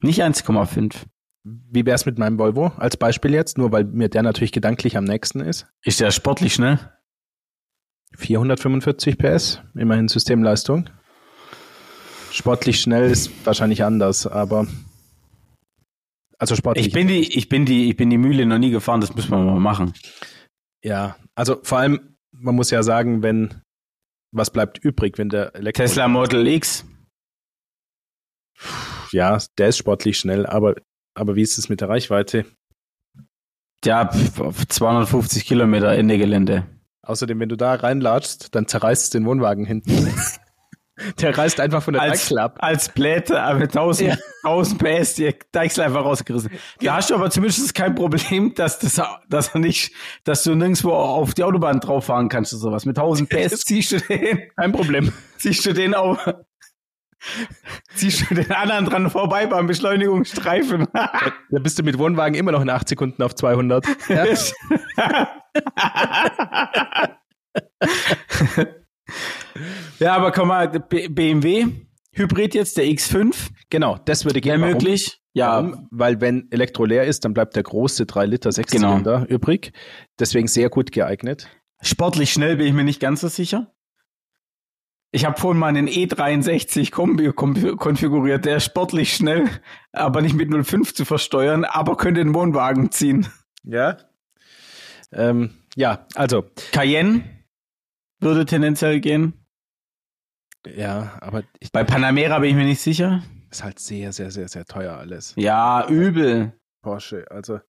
Nicht 1,5. Wie wär's mit meinem Volvo als Beispiel jetzt? Nur weil mir der natürlich gedanklich am nächsten ist. Ist der sportlich schnell? 445 PS, immerhin Systemleistung. Sportlich schnell ist wahrscheinlich anders, aber also sportlich. Ich bin die, ich bin die, ich bin die Mühle noch nie gefahren, das müssen wir mal machen. Ja, also vor allem, man muss ja sagen, wenn was bleibt übrig, wenn der Elektro Tesla Model X. Ja, der ist sportlich schnell, aber, aber wie ist es mit der Reichweite? Ja, 250 Kilometer Ende Gelände. Außerdem, wenn du da reinlatschst, dann zerreißt es den Wohnwagen hinten. Der reißt einfach von der als, Deichsel ab. Als Blätter mit 1000, ja. 1000 PS die Deichsel einfach rausgerissen. Da hast du aber zumindest kein Problem, dass das, dass nicht, dass du nirgendwo auf die Autobahn drauf fahren kannst oder sowas. Mit 1000 PS ziehst du den. Kein Problem. Ziehst du den auch, ziehst du den anderen dran vorbei beim Beschleunigungsstreifen. da bist du mit Wohnwagen immer noch in 8 Sekunden auf 200. Ja. Ja, aber komm mal, BMW, Hybrid jetzt, der X5. Genau, das würde gehen. möglich. Ja, Warum? weil wenn Elektro leer ist, dann bleibt der große 3 Liter Sechszylinder genau. übrig. Deswegen sehr gut geeignet. Sportlich schnell bin ich mir nicht ganz so sicher. Ich habe vorhin mal einen E63 Kombi konfiguriert, der ist sportlich schnell, aber nicht mit 0,5 zu versteuern, aber könnte den Wohnwagen ziehen. Ja. Ähm, ja, also. Cayenne würde tendenziell gehen. Ja, aber ich, bei Panamera bin ich mir nicht sicher. Ist halt sehr, sehr, sehr, sehr teuer alles. Ja, übel. Porsche, also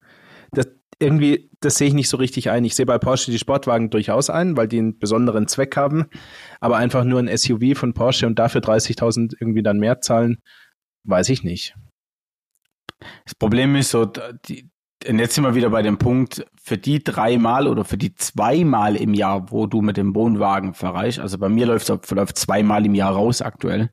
das, irgendwie, das sehe ich nicht so richtig ein. Ich sehe bei Porsche die Sportwagen durchaus ein, weil die einen besonderen Zweck haben, aber einfach nur ein SUV von Porsche und dafür 30.000 irgendwie dann mehr zahlen, weiß ich nicht. Das Problem ist so, die, und jetzt sind wir wieder bei dem Punkt, für die dreimal oder für die zweimal im Jahr, wo du mit dem Wohnwagen verreichst, also bei mir läuft es läuft zweimal im Jahr raus aktuell.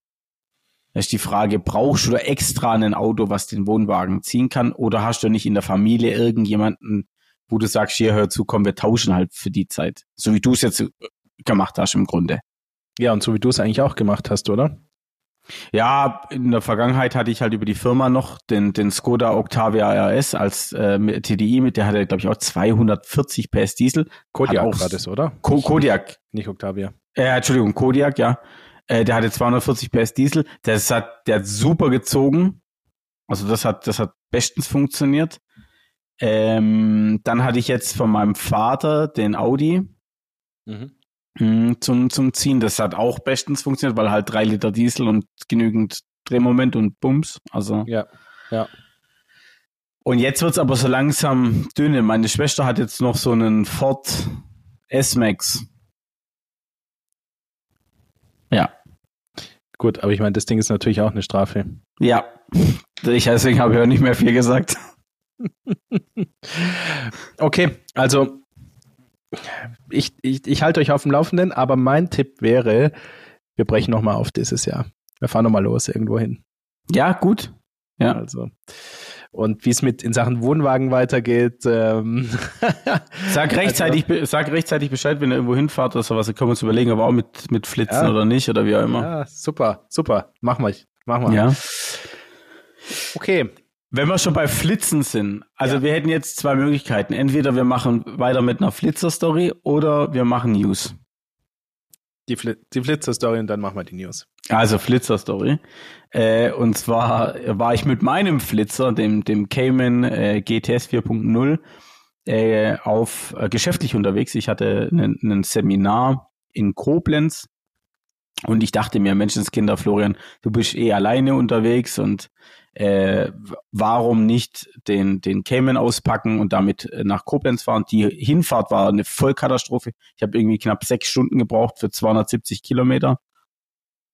Da ist die Frage, brauchst du da extra ein Auto, was den Wohnwagen ziehen kann, oder hast du nicht in der Familie irgendjemanden, wo du sagst, hier hör zu, komm, wir tauschen halt für die Zeit. So wie du es jetzt gemacht hast im Grunde. Ja, und so wie du es eigentlich auch gemacht hast, oder? Ja, in der Vergangenheit hatte ich halt über die Firma noch den, den Skoda Octavia RS als äh, TDI mit, der hatte, glaube ich, auch 240 PS Diesel. Kodiak auch, war das, oder? Ko Kodiak. Nicht Octavia. Äh, Entschuldigung, Kodiak, ja. Äh, der hatte 240 PS Diesel. Das hat, der hat super gezogen. Also das hat, das hat bestens funktioniert. Ähm, dann hatte ich jetzt von meinem Vater den Audi. Mhm. Hm, zum, zum Ziehen. Das hat auch bestens funktioniert, weil halt drei Liter Diesel und genügend Drehmoment und Bums. Also. Ja, ja. Und jetzt wird's aber so langsam dünne. Meine Schwester hat jetzt noch so einen Ford S-Max. Ja. Gut, aber ich meine, das Ding ist natürlich auch eine Strafe. Ja. Ich, deswegen habe ich auch nicht mehr viel gesagt. okay, also ich, ich, ich halte euch auf dem Laufenden, aber mein Tipp wäre, wir brechen nochmal auf dieses Jahr. Wir fahren nochmal los irgendwo hin. Ja, gut. Ja. Also. Und wie es mit in Sachen Wohnwagen weitergeht. Ähm sag, rechtzeitig, also, sag rechtzeitig Bescheid, wenn ihr irgendwo hinfahrt oder sowas. Dann können wir uns überlegen, aber auch mit, mit Flitzen ja. oder nicht oder wie auch immer. Ja, super, super. Machen wir. Machen wir. Ja. Okay, wenn wir schon bei Flitzen sind, also ja. wir hätten jetzt zwei Möglichkeiten. Entweder wir machen weiter mit einer Flitzer-Story oder wir machen News. Die, Fli die Flitzer-Story und dann machen wir die News. Also Flitzer-Story. Äh, und zwar war ich mit meinem Flitzer, dem, dem Cayman äh, GTS 4.0, äh, auf äh, geschäftlich unterwegs. Ich hatte ein Seminar in Koblenz und ich dachte mir, Menschenskinder, Florian, du bist eh alleine unterwegs und äh, warum nicht den, den Cayman auspacken und damit äh, nach Koblenz fahren. Die Hinfahrt war eine Vollkatastrophe. Ich habe irgendwie knapp sechs Stunden gebraucht für 270 Kilometer.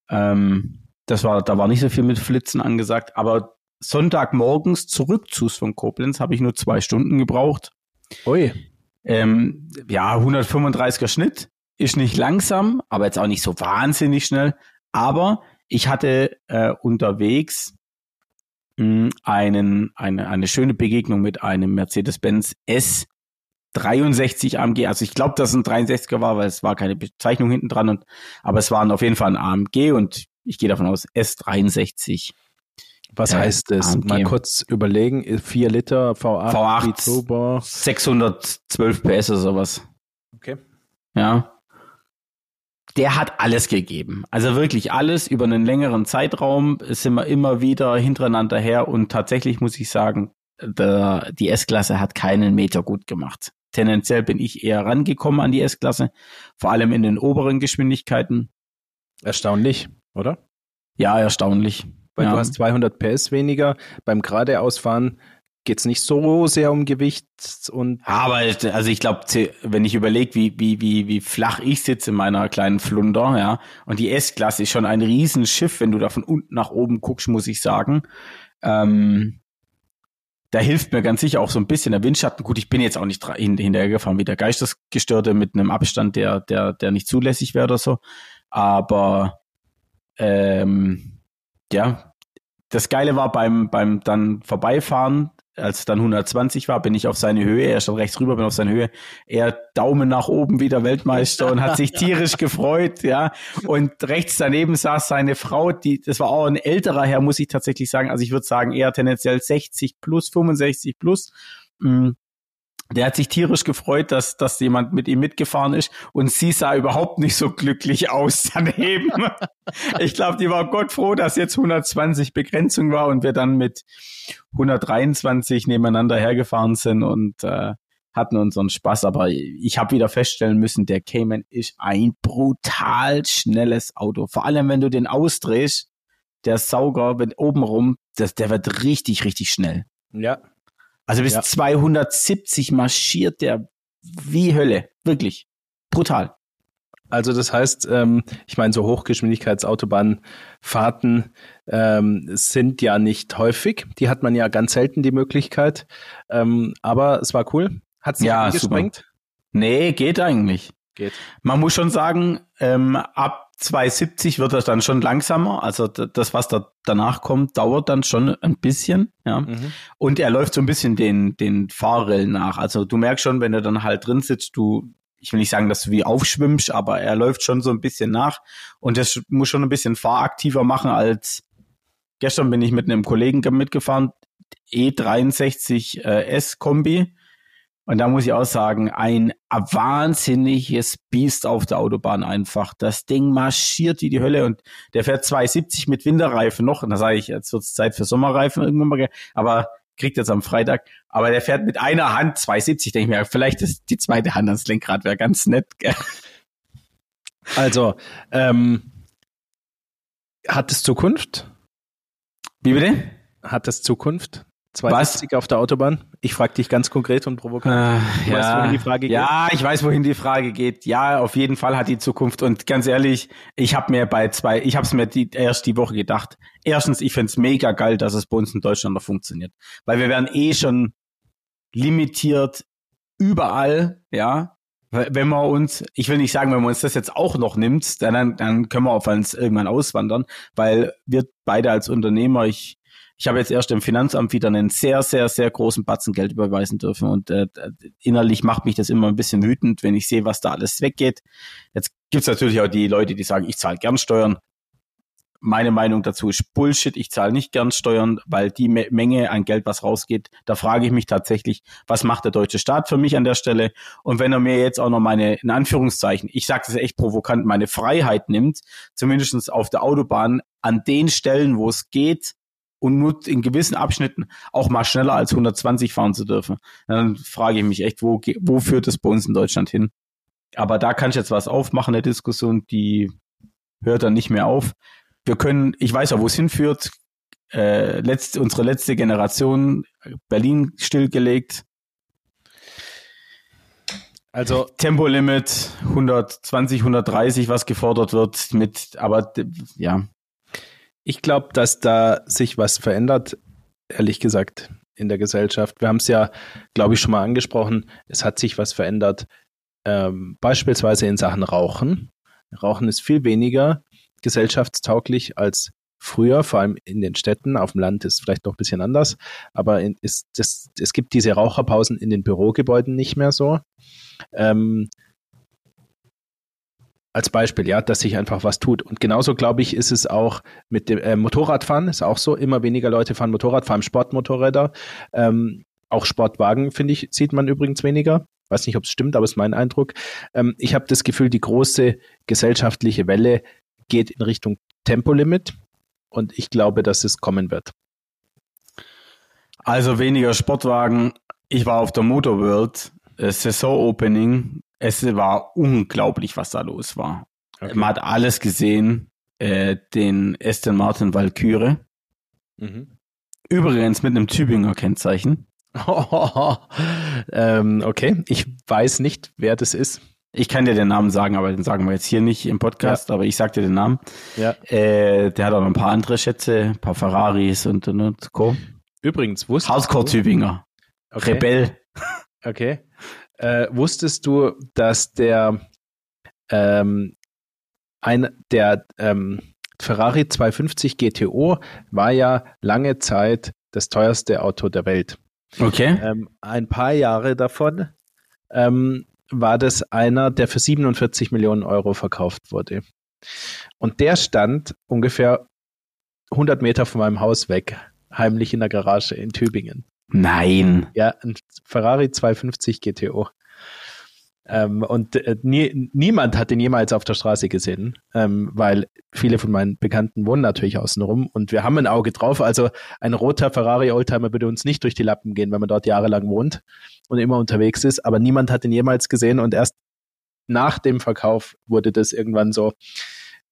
Ähm, das war, da war nicht so viel mit Flitzen angesagt, aber Sonntagmorgens Zurückzus von Koblenz habe ich nur zwei Stunden gebraucht. Ui. Ähm, ja, 135er Schnitt ist nicht langsam, aber jetzt auch nicht so wahnsinnig schnell. Aber ich hatte äh, unterwegs einen, eine, eine schöne Begegnung mit einem Mercedes-Benz S 63 AMG. Also ich glaube, dass es ein 63er war, weil es war keine Bezeichnung hinten dran. Und, aber es waren auf jeden Fall ein AMG und ich gehe davon aus S63. Was äh, heißt das? AMG. Mal kurz überlegen. 4 Liter V8, V8 Turbo. 612 PS oder sowas. Okay. Ja der hat alles gegeben. Also wirklich alles über einen längeren Zeitraum sind wir immer wieder hintereinander her und tatsächlich muss ich sagen, der, die S-Klasse hat keinen Meter gut gemacht. Tendenziell bin ich eher rangekommen an die S-Klasse, vor allem in den oberen Geschwindigkeiten. Erstaunlich, oder? Ja, erstaunlich. Weil ja. du hast 200 PS weniger. Beim geradeausfahren geht es nicht so sehr um Gewicht und. Aber also ich glaube, wenn ich überlege, wie, wie, wie, wie flach ich sitze in meiner kleinen Flunder, ja, und die S-Klasse ist schon ein Riesenschiff, wenn du da von unten nach oben guckst, muss ich sagen. Ähm, da hilft mir ganz sicher auch so ein bisschen der Windschatten. Gut, ich bin jetzt auch nicht hinterhergefahren wie der Geistesgestörte mit einem Abstand, der, der, der nicht zulässig wäre oder so. Aber ähm, ja, das Geile war beim, beim dann Vorbeifahren, als es dann 120 war, bin ich auf seine Höhe, er stand rechts rüber, bin auf seine Höhe, er Daumen nach oben wieder Weltmeister und hat sich tierisch gefreut, ja. Und rechts daneben saß seine Frau, die, das war auch ein älterer Herr, muss ich tatsächlich sagen. Also ich würde sagen, eher tendenziell 60 plus, 65 plus. Mm. Der hat sich tierisch gefreut, dass, dass jemand mit ihm mitgefahren ist und sie sah überhaupt nicht so glücklich aus daneben. ich glaube, die war Gott froh, dass jetzt 120 Begrenzung war und wir dann mit 123 nebeneinander hergefahren sind und äh, hatten unseren Spaß. Aber ich habe wieder feststellen müssen, der Cayman ist ein brutal schnelles Auto. Vor allem, wenn du den ausdrehst, der Sauger, wenn oben rum, das, der wird richtig, richtig schnell. Ja, also bis ja. 270 marschiert der wie Hölle. Wirklich. Brutal. Also das heißt, ähm, ich meine, so Hochgeschwindigkeitsautobahn-Fahrten ähm, sind ja nicht häufig. Die hat man ja ganz selten die Möglichkeit. Ähm, aber es war cool. Hat sich ja, gesprengt? Nee, geht eigentlich. Geht. Man muss schon sagen, ähm, ab 270 wird das dann schon langsamer. Also das, was da danach kommt, dauert dann schon ein bisschen. Ja. Mhm. Und er läuft so ein bisschen den, den Fahrrillen nach. Also du merkst schon, wenn du dann halt drin sitzt, du, ich will nicht sagen, dass du wie aufschwimmst, aber er läuft schon so ein bisschen nach und das muss schon ein bisschen fahraktiver machen als gestern bin ich mit einem Kollegen mitgefahren, E63 äh, S-Kombi. Und da muss ich auch sagen, ein wahnsinniges Biest auf der Autobahn einfach. Das Ding marschiert wie die Hölle und der fährt 270 mit Winterreifen noch. Und da sage ich, jetzt wird es Zeit für Sommerreifen irgendwann mal. Aber kriegt jetzt am Freitag. Aber der fährt mit einer Hand 270. Denke ich mir, vielleicht ist die zweite Hand ans Lenkrad, wäre ganz nett. Gell? Also, ähm, hat es Zukunft? Wie bitte? Hat das Zukunft? 270 auf der Autobahn? Ich frage dich ganz konkret und provokant. Äh, ja, weißt, wohin die Frage geht? Ja, ich weiß, wohin die Frage geht. Ja, auf jeden Fall hat die Zukunft. Und ganz ehrlich, ich habe mir bei zwei, ich habe es mir die, erst die Woche gedacht. Erstens, ich find's mega geil, dass es bei uns in Deutschland noch funktioniert. Weil wir werden eh schon limitiert überall, ja. Wenn wir uns, ich will nicht sagen, wenn man uns das jetzt auch noch nimmt, dann, dann können wir auf uns irgendwann auswandern, weil wir beide als Unternehmer, ich, ich habe jetzt erst im Finanzamt wieder einen sehr, sehr, sehr großen Batzen Geld überweisen dürfen und äh, innerlich macht mich das immer ein bisschen wütend, wenn ich sehe, was da alles weggeht. Jetzt gibt's natürlich auch die Leute, die sagen, ich zahle gern Steuern meine Meinung dazu ist Bullshit. Ich zahle nicht gern Steuern, weil die Me Menge an Geld, was rausgeht, da frage ich mich tatsächlich, was macht der deutsche Staat für mich an der Stelle? Und wenn er mir jetzt auch noch meine, in Anführungszeichen, ich sage das echt provokant, meine Freiheit nimmt, zumindestens auf der Autobahn, an den Stellen, wo es geht, und nur in gewissen Abschnitten auch mal schneller als 120 fahren zu dürfen, dann frage ich mich echt, wo, wo führt es bei uns in Deutschland hin? Aber da kann ich jetzt was aufmachen, eine Diskussion, die hört dann nicht mehr auf wir können, ich weiß ja, wo es hinführt. Äh, letzt, unsere letzte Generation, Berlin stillgelegt. Also Tempolimit 120, 130, was gefordert wird mit, aber ja. Ich glaube, dass da sich was verändert, ehrlich gesagt, in der Gesellschaft. Wir haben es ja, glaube ich, schon mal angesprochen. Es hat sich was verändert, ähm, beispielsweise in Sachen Rauchen. Rauchen ist viel weniger gesellschaftstauglich als früher, vor allem in den Städten. Auf dem Land ist es vielleicht noch ein bisschen anders, aber in, ist, das, es gibt diese Raucherpausen in den Bürogebäuden nicht mehr so. Ähm, als Beispiel, ja, dass sich einfach was tut. Und genauso, glaube ich, ist es auch mit dem äh, Motorradfahren, ist auch so. Immer weniger Leute fahren Motorrad, vor allem Sportmotorräder. Ähm, auch Sportwagen, finde ich, sieht man übrigens weniger. Weiß nicht, ob es stimmt, aber ist mein Eindruck. Ähm, ich habe das Gefühl, die große gesellschaftliche Welle geht in Richtung Tempolimit und ich glaube, dass es kommen wird. Also weniger Sportwagen. Ich war auf der Motor World äh, Saison Opening. Es war unglaublich, was da los war. Okay. Man hat alles gesehen. Äh, den Aston Martin Valkyrie. Mhm. Übrigens mit einem Tübinger Kennzeichen. ähm, okay, ich weiß nicht, wer das ist. Ich kann dir den Namen sagen, aber den sagen wir jetzt hier nicht im Podcast, ja. aber ich sag dir den Namen. Ja. Äh, der hat auch noch ein paar andere Schätze, ein paar Ferraris und, und, und Co. Übrigens, wusstest Hardcore? Tübinger. Okay. Rebell. Okay. Äh, wusstest du, dass der ähm, ein, der ähm, Ferrari 250 GTO war ja lange Zeit das teuerste Auto der Welt. Okay. Ähm, ein paar Jahre davon ähm, war das einer, der für 47 Millionen Euro verkauft wurde. Und der stand ungefähr 100 Meter von meinem Haus weg, heimlich in der Garage in Tübingen. Nein. Ja, ein Ferrari 250 GTO. Ähm, und äh, nie, niemand hat den jemals auf der Straße gesehen, ähm, weil viele von meinen Bekannten wohnen natürlich außenrum und wir haben ein Auge drauf. Also ein roter Ferrari Oldtimer würde uns nicht durch die Lappen gehen, wenn man dort jahrelang wohnt und immer unterwegs ist. Aber niemand hat ihn jemals gesehen und erst nach dem Verkauf wurde das irgendwann so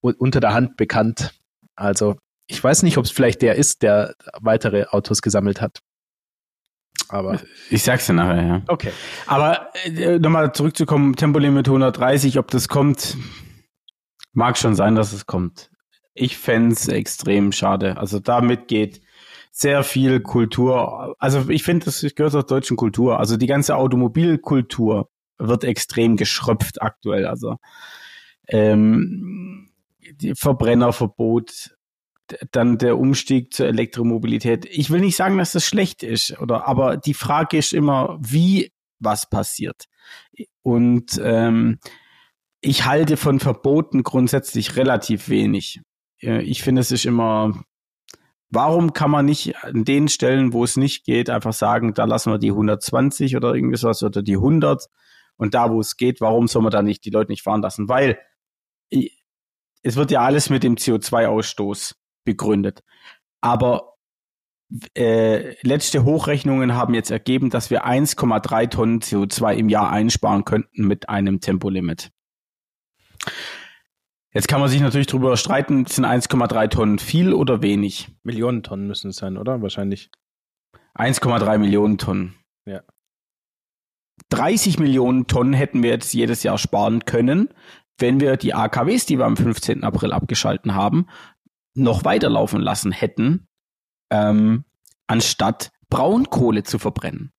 unter der Hand bekannt. Also ich weiß nicht, ob es vielleicht der ist, der weitere Autos gesammelt hat. Aber ich sag's dir nachher, ja. Okay. Aber äh, nochmal zurückzukommen, Tempolimit 130, ob das kommt, mag schon sein, dass es kommt. Ich fände extrem schade. Also damit geht sehr viel Kultur. Also ich finde, das gehört zur deutschen Kultur. Also die ganze Automobilkultur wird extrem geschröpft aktuell. Also ähm, die Verbrennerverbot, dann der Umstieg zur Elektromobilität. Ich will nicht sagen, dass das schlecht ist, oder, aber die Frage ist immer, wie was passiert. Und ähm, ich halte von Verboten grundsätzlich relativ wenig. Ich finde, es ist immer, warum kann man nicht an den Stellen, wo es nicht geht, einfach sagen, da lassen wir die 120 oder irgendwie sowas oder die 100 und da, wo es geht, warum soll man da nicht die Leute nicht fahren lassen? Weil es wird ja alles mit dem CO2-Ausstoß begründet. Aber äh, letzte Hochrechnungen haben jetzt ergeben, dass wir 1,3 Tonnen CO2 im Jahr einsparen könnten mit einem Tempolimit. Jetzt kann man sich natürlich darüber streiten, sind 1,3 Tonnen viel oder wenig? Millionen Tonnen müssen es sein, oder? Wahrscheinlich. 1,3 Millionen Tonnen. Ja. 30 Millionen Tonnen hätten wir jetzt jedes Jahr sparen können, wenn wir die AKWs, die wir am 15. April abgeschalten haben, noch weiterlaufen lassen hätten, ähm, anstatt Braunkohle zu verbrennen.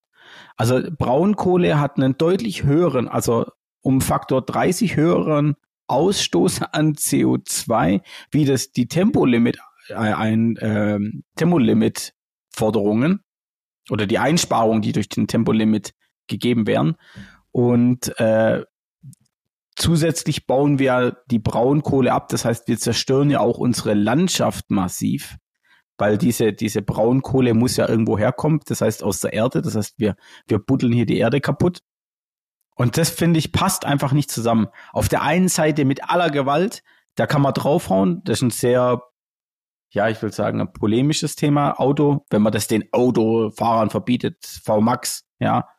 Also Braunkohle hat einen deutlich höheren, also um Faktor 30 höheren Ausstoß an CO2, wie das die Tempolimit äh, ein äh, Tempolimit Forderungen oder die Einsparungen, die durch den Tempolimit gegeben werden. Und äh, zusätzlich bauen wir die Braunkohle ab. Das heißt, wir zerstören ja auch unsere Landschaft massiv, weil diese, diese Braunkohle muss ja irgendwo herkommen. Das heißt, aus der Erde. Das heißt, wir, wir buddeln hier die Erde kaputt. Und das finde ich passt einfach nicht zusammen. Auf der einen Seite mit aller Gewalt, da kann man draufhauen. Das ist ein sehr, ja, ich will sagen, ein polemisches Thema. Auto, wenn man das den Autofahrern verbietet, V-Max, ja,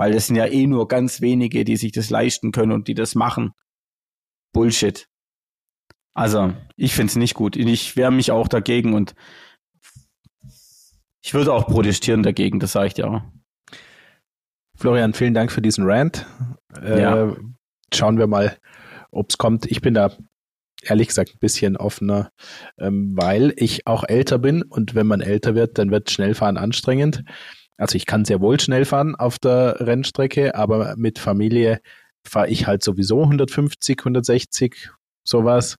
weil das sind ja eh nur ganz wenige, die sich das leisten können und die das machen. Bullshit. Also, ich finde es nicht gut. Ich wehre mich auch dagegen und ich würde auch protestieren dagegen, das sage ich dir auch. Florian, vielen Dank für diesen Rant. Äh, ja. Schauen wir mal, ob es kommt. Ich bin da ehrlich gesagt ein bisschen offener, ähm, weil ich auch älter bin und wenn man älter wird, dann wird Schnellfahren anstrengend. Also ich kann sehr wohl schnell fahren auf der Rennstrecke, aber mit Familie fahre ich halt sowieso 150, 160, sowas,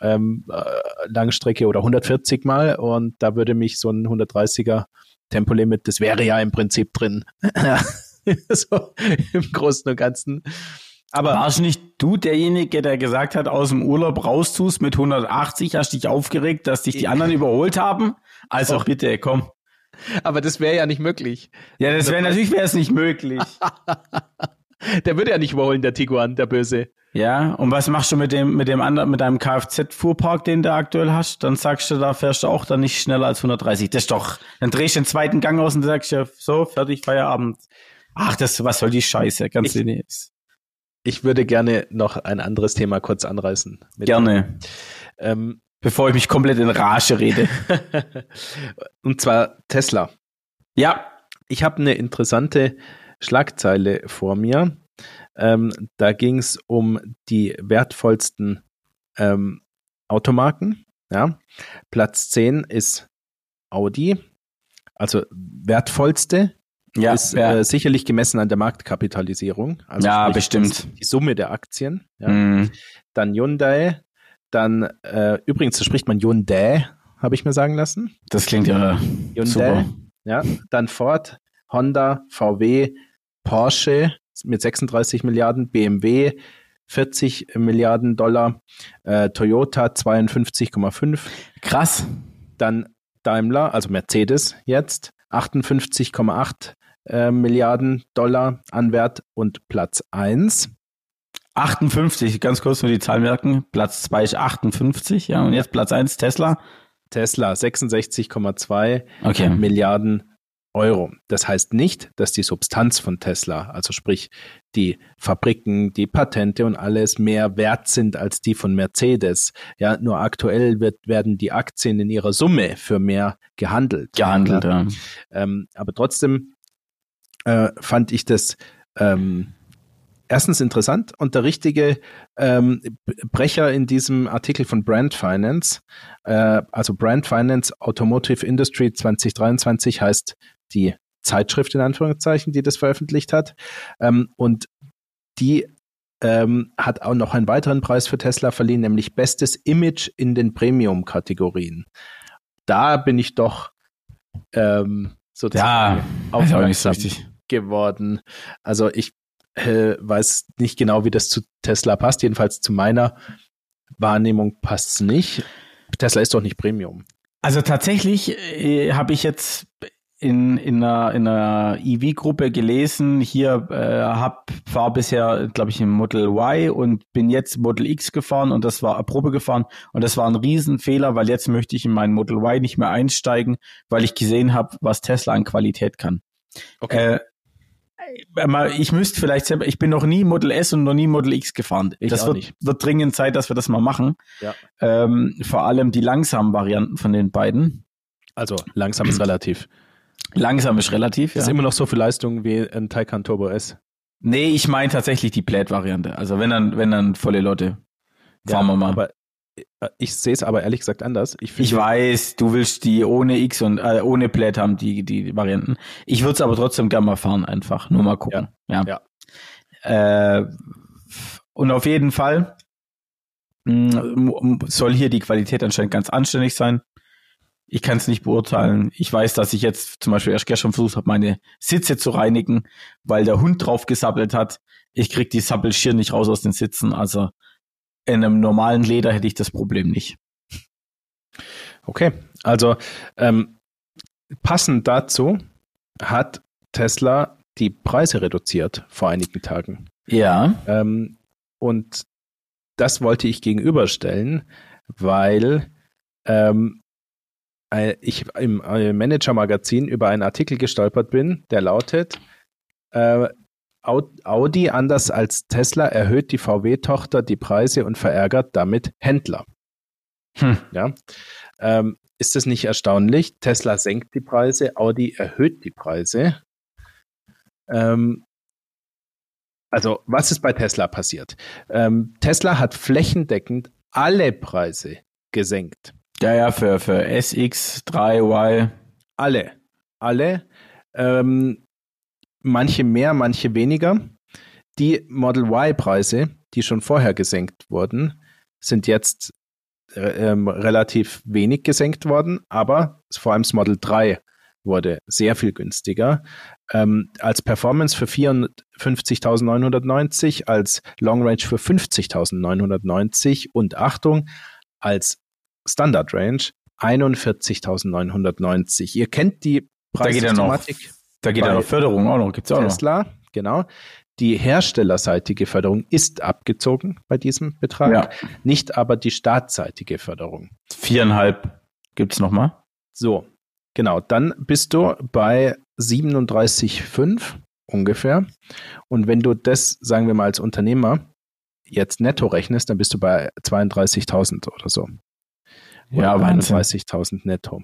ähm, äh, Langstrecke oder 140 mal und da würde mich so ein 130er Tempolimit, das wäre ja im Prinzip drin. so im Großen und Ganzen. Aber warst nicht du derjenige, der gesagt hat, aus dem Urlaub raustust mit 180, hast dich aufgeregt, dass dich die anderen überholt haben? Also oh. bitte, komm. Aber das wäre ja nicht möglich. Ja, das wäre natürlich wäre es nicht möglich. der würde ja nicht überholen, der Tiguan, der Böse. Ja, und was machst du mit dem, mit dem anderen, mit deinem Kfz-Fuhrpark, den du aktuell hast? Dann sagst du, da fährst du auch dann nicht schneller als 130. Das ist doch, dann drehst du den zweiten Gang aus und sagst ja, so, fertig, Feierabend. Ach, das, was soll die Scheiße? Ganz ich, ich würde gerne noch ein anderes Thema kurz anreißen. Gerne. Ähm, Bevor ich mich komplett in Rage rede. und zwar Tesla. Ja. Ich habe eine interessante Schlagzeile vor mir. Ähm, da ging es um die wertvollsten ähm, Automarken. Ja. Platz 10 ist Audi, also wertvollste ja, ist ja. Äh, sicherlich gemessen an der Marktkapitalisierung. Also ja, bestimmt. Die Summe der Aktien. Ja. Mm. Dann Hyundai, dann äh, übrigens, da spricht man Hyundai, habe ich mir sagen lassen. Das klingt ja Hyundai, super. Ja, dann Ford, Honda, VW, Porsche mit 36 Milliarden, BMW 40 Milliarden Dollar, äh, Toyota 52,5. Krass. Dann Daimler, also Mercedes jetzt 58,8 äh, Milliarden Dollar an Wert und Platz 1. 58, ganz kurz nur die Zahl merken. Platz 2 ist 58, ja, und jetzt Platz 1 Tesla. Tesla 66,2 okay. Milliarden Euro. Das heißt nicht, dass die Substanz von Tesla, also sprich die Fabriken, die Patente und alles mehr wert sind als die von Mercedes. Ja, nur aktuell wird, werden die Aktien in ihrer Summe für mehr gehandelt. Gehandelt, ja. Ähm, aber trotzdem äh, fand ich das ähm, erstens interessant und der richtige ähm, Brecher in diesem Artikel von Brand Finance, äh, also Brand Finance Automotive Industry 2023 heißt die Zeitschrift in Anführungszeichen, die das veröffentlicht hat. Ähm, und die ähm, hat auch noch einen weiteren Preis für Tesla verliehen, nämlich Bestes Image in den Premium-Kategorien. Da bin ich doch ähm, sozusagen ja, auf euch so richtig geworden. Also ich äh, weiß nicht genau, wie das zu Tesla passt. Jedenfalls zu meiner Wahrnehmung passt es nicht. Tesla ist doch nicht Premium. Also tatsächlich äh, habe ich jetzt in, in einer, in einer EV-Gruppe gelesen, hier äh, hab, war bisher, glaube ich, im Model Y und bin jetzt Model X gefahren und das war eine Probe gefahren und das war ein Riesenfehler, weil jetzt möchte ich in meinen Model Y nicht mehr einsteigen, weil ich gesehen habe, was Tesla an Qualität kann. Okay. Äh, ich müsste vielleicht selber, ich bin noch nie Model S und noch nie Model X gefahren. Ich das wird, wird dringend Zeit, dass wir das mal machen. Ja. Ähm, vor allem die langsamen Varianten von den beiden. Also langsam ist relativ. Langsam ist relativ. Das ja. ist immer noch so viel Leistung wie ein Taycan Turbo S. Nee, ich meine tatsächlich die Plaid-Variante. Also wenn dann, wenn dann volle Lotte. Fahren ja, wir mal. Aber äh, ich sehe es aber ehrlich gesagt anders. Ich, ich weiß, du willst die ohne X und äh, ohne Plaid haben, die, die Varianten. Ich würde es aber trotzdem gerne mal fahren, einfach. Nur mal gucken. Ja. ja. ja. Äh, und auf jeden Fall mh, mm, soll hier die Qualität anscheinend ganz anständig sein. Ich kann es nicht beurteilen. Ich weiß, dass ich jetzt zum Beispiel erst gestern versucht habe, meine Sitze zu reinigen, weil der Hund drauf gesappelt hat. Ich krieg die Sappelschier nicht raus aus den Sitzen. Also in einem normalen Leder hätte ich das Problem nicht. Okay, also ähm, passend dazu hat Tesla die Preise reduziert vor einigen Tagen. Ja. Ähm, und das wollte ich gegenüberstellen, weil ähm, ich im Manager-Magazin über einen Artikel gestolpert bin, der lautet, äh, Audi, anders als Tesla, erhöht die VW-Tochter die Preise und verärgert damit Händler. Hm. Ja. Ähm, ist das nicht erstaunlich? Tesla senkt die Preise, Audi erhöht die Preise. Ähm, also, was ist bei Tesla passiert? Ähm, Tesla hat flächendeckend alle Preise gesenkt. Ja, ja, für, für SX, 3Y. Alle. Alle. Ähm, manche mehr, manche weniger. Die Model Y-Preise, die schon vorher gesenkt wurden, sind jetzt äh, ähm, relativ wenig gesenkt worden, aber vor allem das Model 3 wurde sehr viel günstiger. Ähm, als Performance für 54.990, als Long Range für 50.990 und Achtung, als Standard Range 41.990. Ihr kennt die Preissystematik. Da geht ja noch Förderung auch noch, gibt's auch Tesla, noch. genau. Die herstellerseitige Förderung ist abgezogen bei diesem Betrag, ja. nicht aber die staatsseitige Förderung. Viereinhalb gibt's noch mal. So, genau. Dann bist du bei 37,5 ungefähr. Und wenn du das, sagen wir mal, als Unternehmer jetzt netto rechnest, dann bist du bei 32.000 oder so. Ja, 31.000 netto.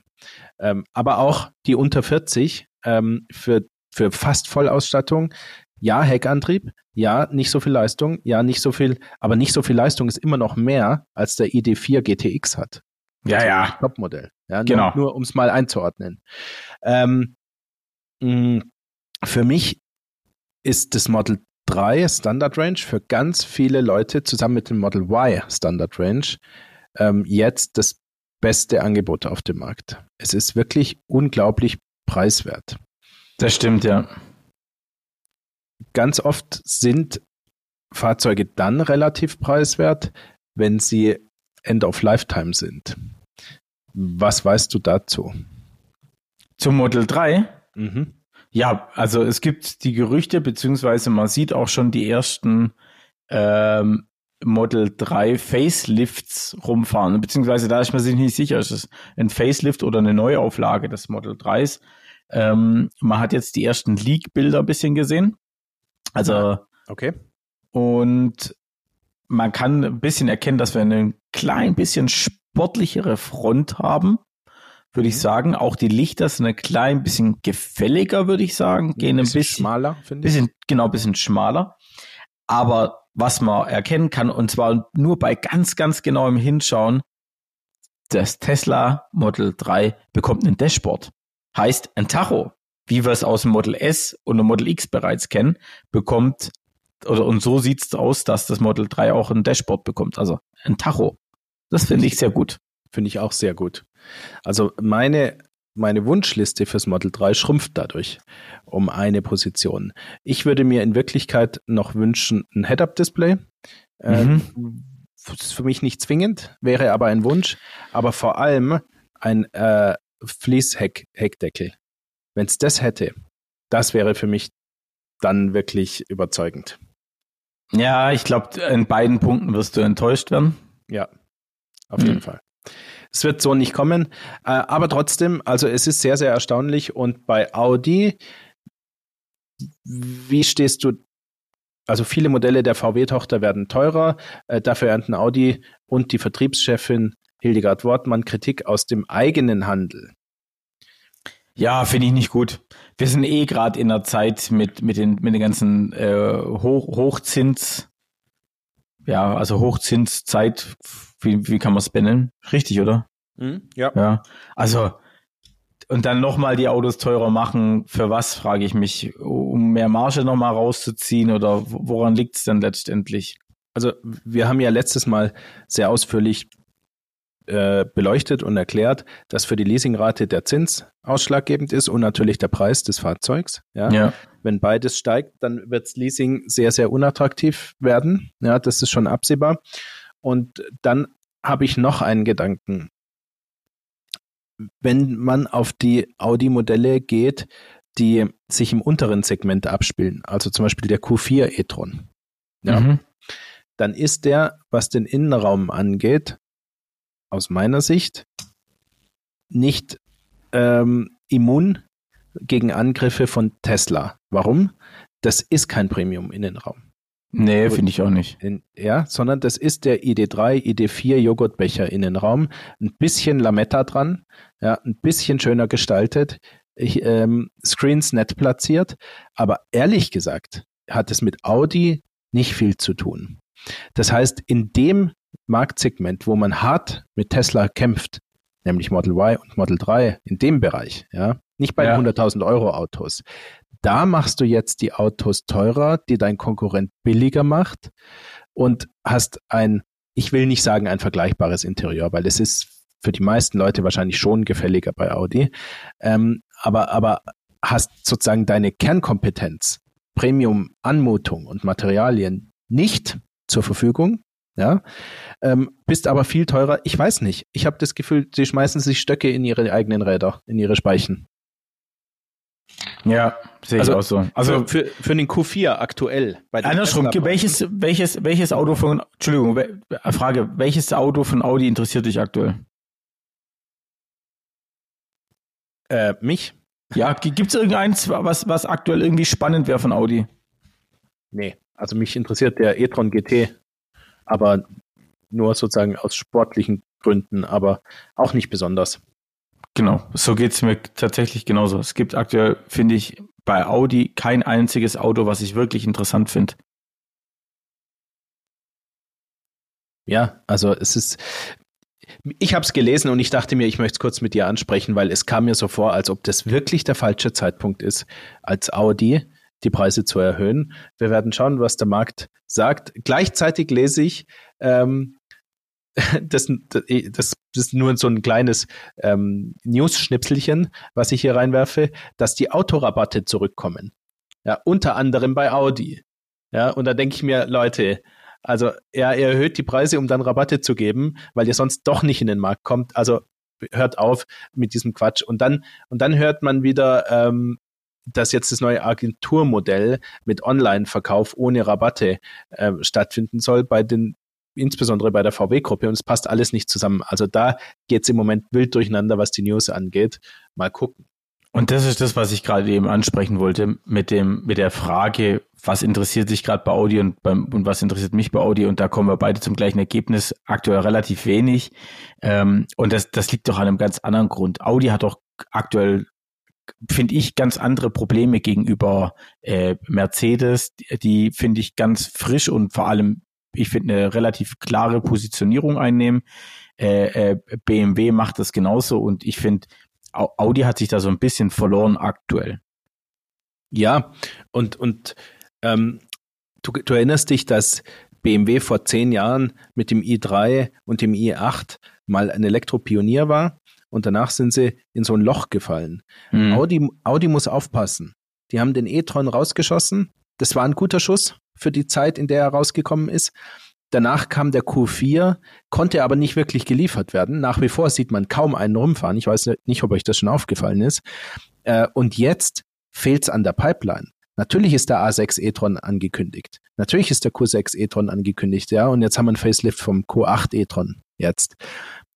Ähm, aber auch die unter 40 ähm, für, für fast Vollausstattung. Ja, Heckantrieb, ja, nicht so viel Leistung, ja, nicht so viel, aber nicht so viel Leistung ist immer noch mehr, als der ID4 GTX hat. Ja, ja. Topmodell. Ja, genau. Nur, nur um es mal einzuordnen. Ähm, mh, für mich ist das Model 3 Standard Range für ganz viele Leute zusammen mit dem Model Y Standard Range ähm, jetzt das beste Angebot auf dem Markt. Es ist wirklich unglaublich preiswert. Das stimmt, ja. Ganz oft sind Fahrzeuge dann relativ preiswert, wenn sie End of Lifetime sind. Was weißt du dazu? Zum Model 3? Mhm. Ja, also es gibt die Gerüchte, beziehungsweise man sieht auch schon die ersten ähm, Model 3 Facelifts rumfahren, beziehungsweise da ist man sich nicht sicher, ist es ein Facelift oder eine Neuauflage des Model 3s. Ähm, man hat jetzt die ersten Leak-Bilder ein bisschen gesehen. Also, okay. Und man kann ein bisschen erkennen, dass wir eine klein bisschen sportlichere Front haben, würde ich mhm. sagen. Auch die Lichter sind ein klein bisschen gefälliger, würde ich sagen. Gehen ein bisschen, ein bisschen schmaler, finde ich. Bisschen, genau, ein bisschen schmaler. Aber was man erkennen kann, und zwar nur bei ganz, ganz genauem Hinschauen, das Tesla Model 3 bekommt ein Dashboard. Heißt, ein Tacho, wie wir es aus dem Model S und dem Model X bereits kennen, bekommt, oder und so sieht es aus, dass das Model 3 auch ein Dashboard bekommt, also ein Tacho. Das finde ich sehr gut. Finde ich auch sehr gut. Also meine meine Wunschliste fürs Model 3 schrumpft dadurch um eine Position. Ich würde mir in Wirklichkeit noch wünschen, ein Head-Up-Display. Äh, mhm. Äh, ist für mich nicht zwingend, wäre aber ein Wunsch. Aber vor allem ein äh, Fließheckdeckel. Wenn es das hätte, das wäre für mich dann wirklich überzeugend. Ja, ich glaube, in beiden Punkten wirst du enttäuscht werden. Ja, auf jeden mhm. Fall. Es wird so nicht kommen, äh, aber trotzdem, also es ist sehr, sehr erstaunlich und bei Audi, wie stehst du also viele Modelle der VW-Tochter werden teurer. Äh, dafür ernten Audi und die Vertriebschefin Hildegard Wortmann Kritik aus dem eigenen Handel. Ja, finde ich nicht gut. Wir sind eh gerade in der Zeit mit, mit, den, mit den ganzen äh, Hoch, Hochzins, ja, also Hochzinszeit, wie, wie kann man es benennen? Richtig, oder? Mhm, ja. Ja. Also, und dann nochmal die Autos teurer machen, für was, frage ich mich, um mehr Marge nochmal rauszuziehen oder woran liegt es dann letztendlich? Also, wir haben ja letztes Mal sehr ausführlich äh, beleuchtet und erklärt, dass für die Leasingrate der Zins ausschlaggebend ist und natürlich der Preis des Fahrzeugs. Ja. ja. Wenn beides steigt, dann wird das Leasing sehr, sehr unattraktiv werden. Ja, das ist schon absehbar. Und dann habe ich noch einen Gedanken. Wenn man auf die Audi-Modelle geht, die sich im unteren Segment abspielen, also zum Beispiel der Q4 e-tron, ja, mhm. dann ist der, was den Innenraum angeht, aus meiner Sicht nicht ähm, immun gegen Angriffe von Tesla. Warum? Das ist kein Premium-Innenraum. Nee, finde ich auch nicht. In, ja, sondern das ist der ID3, ID4 Joghurtbecher Innenraum. Ein bisschen Lametta dran, ja, ein bisschen schöner gestaltet, ich, ähm, Screens nett platziert, aber ehrlich gesagt hat es mit Audi nicht viel zu tun. Das heißt, in dem Marktsegment, wo man hart mit Tesla kämpft, nämlich Model Y und Model 3, in dem Bereich, ja, nicht bei ja. 100.000 Euro Autos. Da machst du jetzt die Autos teurer, die dein Konkurrent billiger macht und hast ein, ich will nicht sagen ein vergleichbares Interieur, weil es ist für die meisten Leute wahrscheinlich schon gefälliger bei Audi, ähm, aber, aber hast sozusagen deine Kernkompetenz, Premium-Anmutung und Materialien nicht zur Verfügung, ja, ähm, bist aber viel teurer. Ich weiß nicht. Ich habe das Gefühl, sie schmeißen sich Stöcke in ihre eigenen Räder, in ihre Speichen. Ja, sehe also, ich auch so. Also für, für den Q4 aktuell. Bei andersrum, welches, welches, welches Auto von, Entschuldigung, Frage, welches Auto von Audi interessiert dich aktuell? Äh, mich? Ja, gibt es irgendeins, was, was aktuell irgendwie spannend wäre von Audi? Nee, also mich interessiert der e-tron GT aber nur sozusagen aus sportlichen Gründen, aber auch nicht besonders. Genau, so geht es mir tatsächlich genauso. Es gibt aktuell, finde ich, bei Audi kein einziges Auto, was ich wirklich interessant finde. Ja, also es ist, ich habe es gelesen und ich dachte mir, ich möchte es kurz mit dir ansprechen, weil es kam mir so vor, als ob das wirklich der falsche Zeitpunkt ist, als Audi die Preise zu erhöhen. Wir werden schauen, was der Markt sagt. Gleichzeitig lese ich, ähm, das, das, ist nur so ein kleines ähm, News-Schnipselchen, was ich hier reinwerfe, dass die Autorabatte zurückkommen. Ja, unter anderem bei Audi. Ja, und da denke ich mir, Leute, also er, er erhöht die Preise, um dann Rabatte zu geben, weil ihr sonst doch nicht in den Markt kommt. Also hört auf mit diesem Quatsch. Und dann, und dann hört man wieder, ähm, dass jetzt das neue Agenturmodell mit Online-Verkauf ohne Rabatte äh, stattfinden soll bei den insbesondere bei der VW-Gruppe und es passt alles nicht zusammen. Also da geht es im Moment wild durcheinander, was die News angeht. Mal gucken. Und das ist das, was ich gerade eben ansprechen wollte mit dem mit der Frage, was interessiert dich gerade bei Audi und, beim, und was interessiert mich bei Audi und da kommen wir beide zum gleichen Ergebnis. Aktuell relativ wenig ähm, und das das liegt doch an einem ganz anderen Grund. Audi hat doch aktuell finde ich, ganz andere Probleme gegenüber äh, Mercedes, die finde ich ganz frisch und vor allem, ich finde, eine relativ klare Positionierung einnehmen. Äh, äh, BMW macht das genauso und ich finde, Audi hat sich da so ein bisschen verloren aktuell. Ja, und, und ähm, du, du erinnerst dich, dass BMW vor zehn Jahren mit dem i3 und dem i8 mal ein Elektropionier war und danach sind sie in so ein Loch gefallen. Mhm. Audi, Audi muss aufpassen. Die haben den e-tron rausgeschossen. Das war ein guter Schuss für die Zeit, in der er rausgekommen ist. Danach kam der Q4, konnte aber nicht wirklich geliefert werden. Nach wie vor sieht man kaum einen rumfahren. Ich weiß nicht, ob euch das schon aufgefallen ist. Äh, und jetzt fehlt es an der Pipeline. Natürlich ist der A6 e-tron angekündigt. Natürlich ist der Q6 e-tron angekündigt, ja. Und jetzt haben wir ein Facelift vom Q8 e-tron jetzt.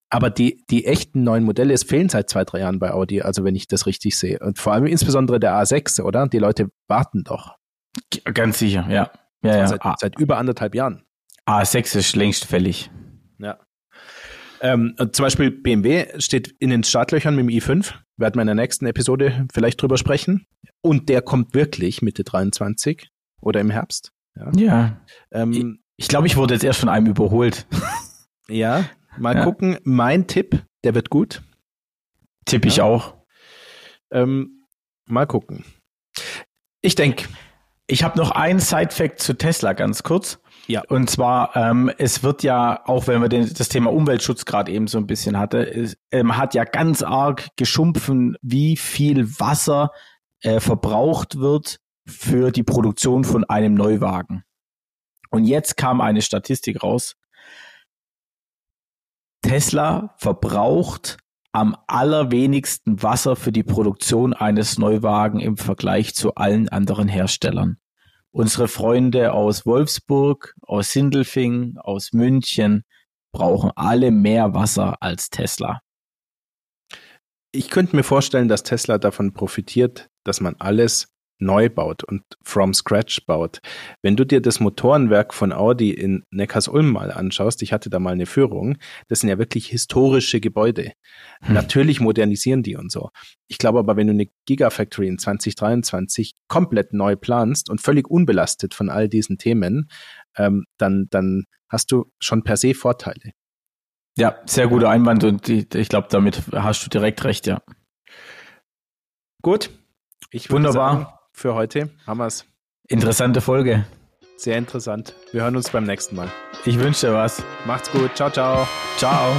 Aber die, die echten neuen Modelle, es fehlen seit zwei, drei Jahren bei Audi, also wenn ich das richtig sehe. Und vor allem insbesondere der A6, oder? Die Leute warten doch. Ganz sicher, ja. Ja, ja. Seit, seit über anderthalb Jahren. A6 ist längst fällig. Ja. Ähm, zum Beispiel BMW steht in den Startlöchern mit dem i5. Werden wir in der nächsten Episode vielleicht drüber sprechen. Und der kommt wirklich Mitte 23 oder im Herbst. Ja. ja. Ähm, ich glaube, ich wurde jetzt erst von einem überholt. ja, mal ja. gucken. Mein Tipp, der wird gut. Tipp ich ja. auch. Ähm, mal gucken. Ich denke. Ich habe noch einen Side-Fact zu Tesla ganz kurz. Ja. Und zwar, ähm, es wird ja, auch wenn wir den, das Thema Umweltschutz gerade eben so ein bisschen hatte, es, ähm, hat ja ganz arg geschumpfen, wie viel Wasser äh, verbraucht wird für die Produktion von einem Neuwagen. Und jetzt kam eine Statistik raus. Tesla verbraucht am allerwenigsten Wasser für die Produktion eines Neuwagen im Vergleich zu allen anderen Herstellern unsere Freunde aus Wolfsburg, aus Sindelfing, aus München brauchen alle mehr Wasser als Tesla. Ich könnte mir vorstellen, dass Tesla davon profitiert, dass man alles neu baut und from scratch baut. Wenn du dir das Motorenwerk von Audi in Neckarsulm mal anschaust, ich hatte da mal eine Führung, das sind ja wirklich historische Gebäude. Hm. Natürlich modernisieren die und so. Ich glaube aber, wenn du eine Gigafactory in 2023 komplett neu planst und völlig unbelastet von all diesen Themen, ähm, dann, dann hast du schon per se Vorteile. Ja, sehr guter Einwand und ich glaube, damit hast du direkt recht, ja. Gut. Ich Wunderbar. Sagen, für heute haben wir es. Interessante Folge. Sehr interessant. Wir hören uns beim nächsten Mal. Ich wünsche dir was. Macht's gut. Ciao, ciao. Ciao.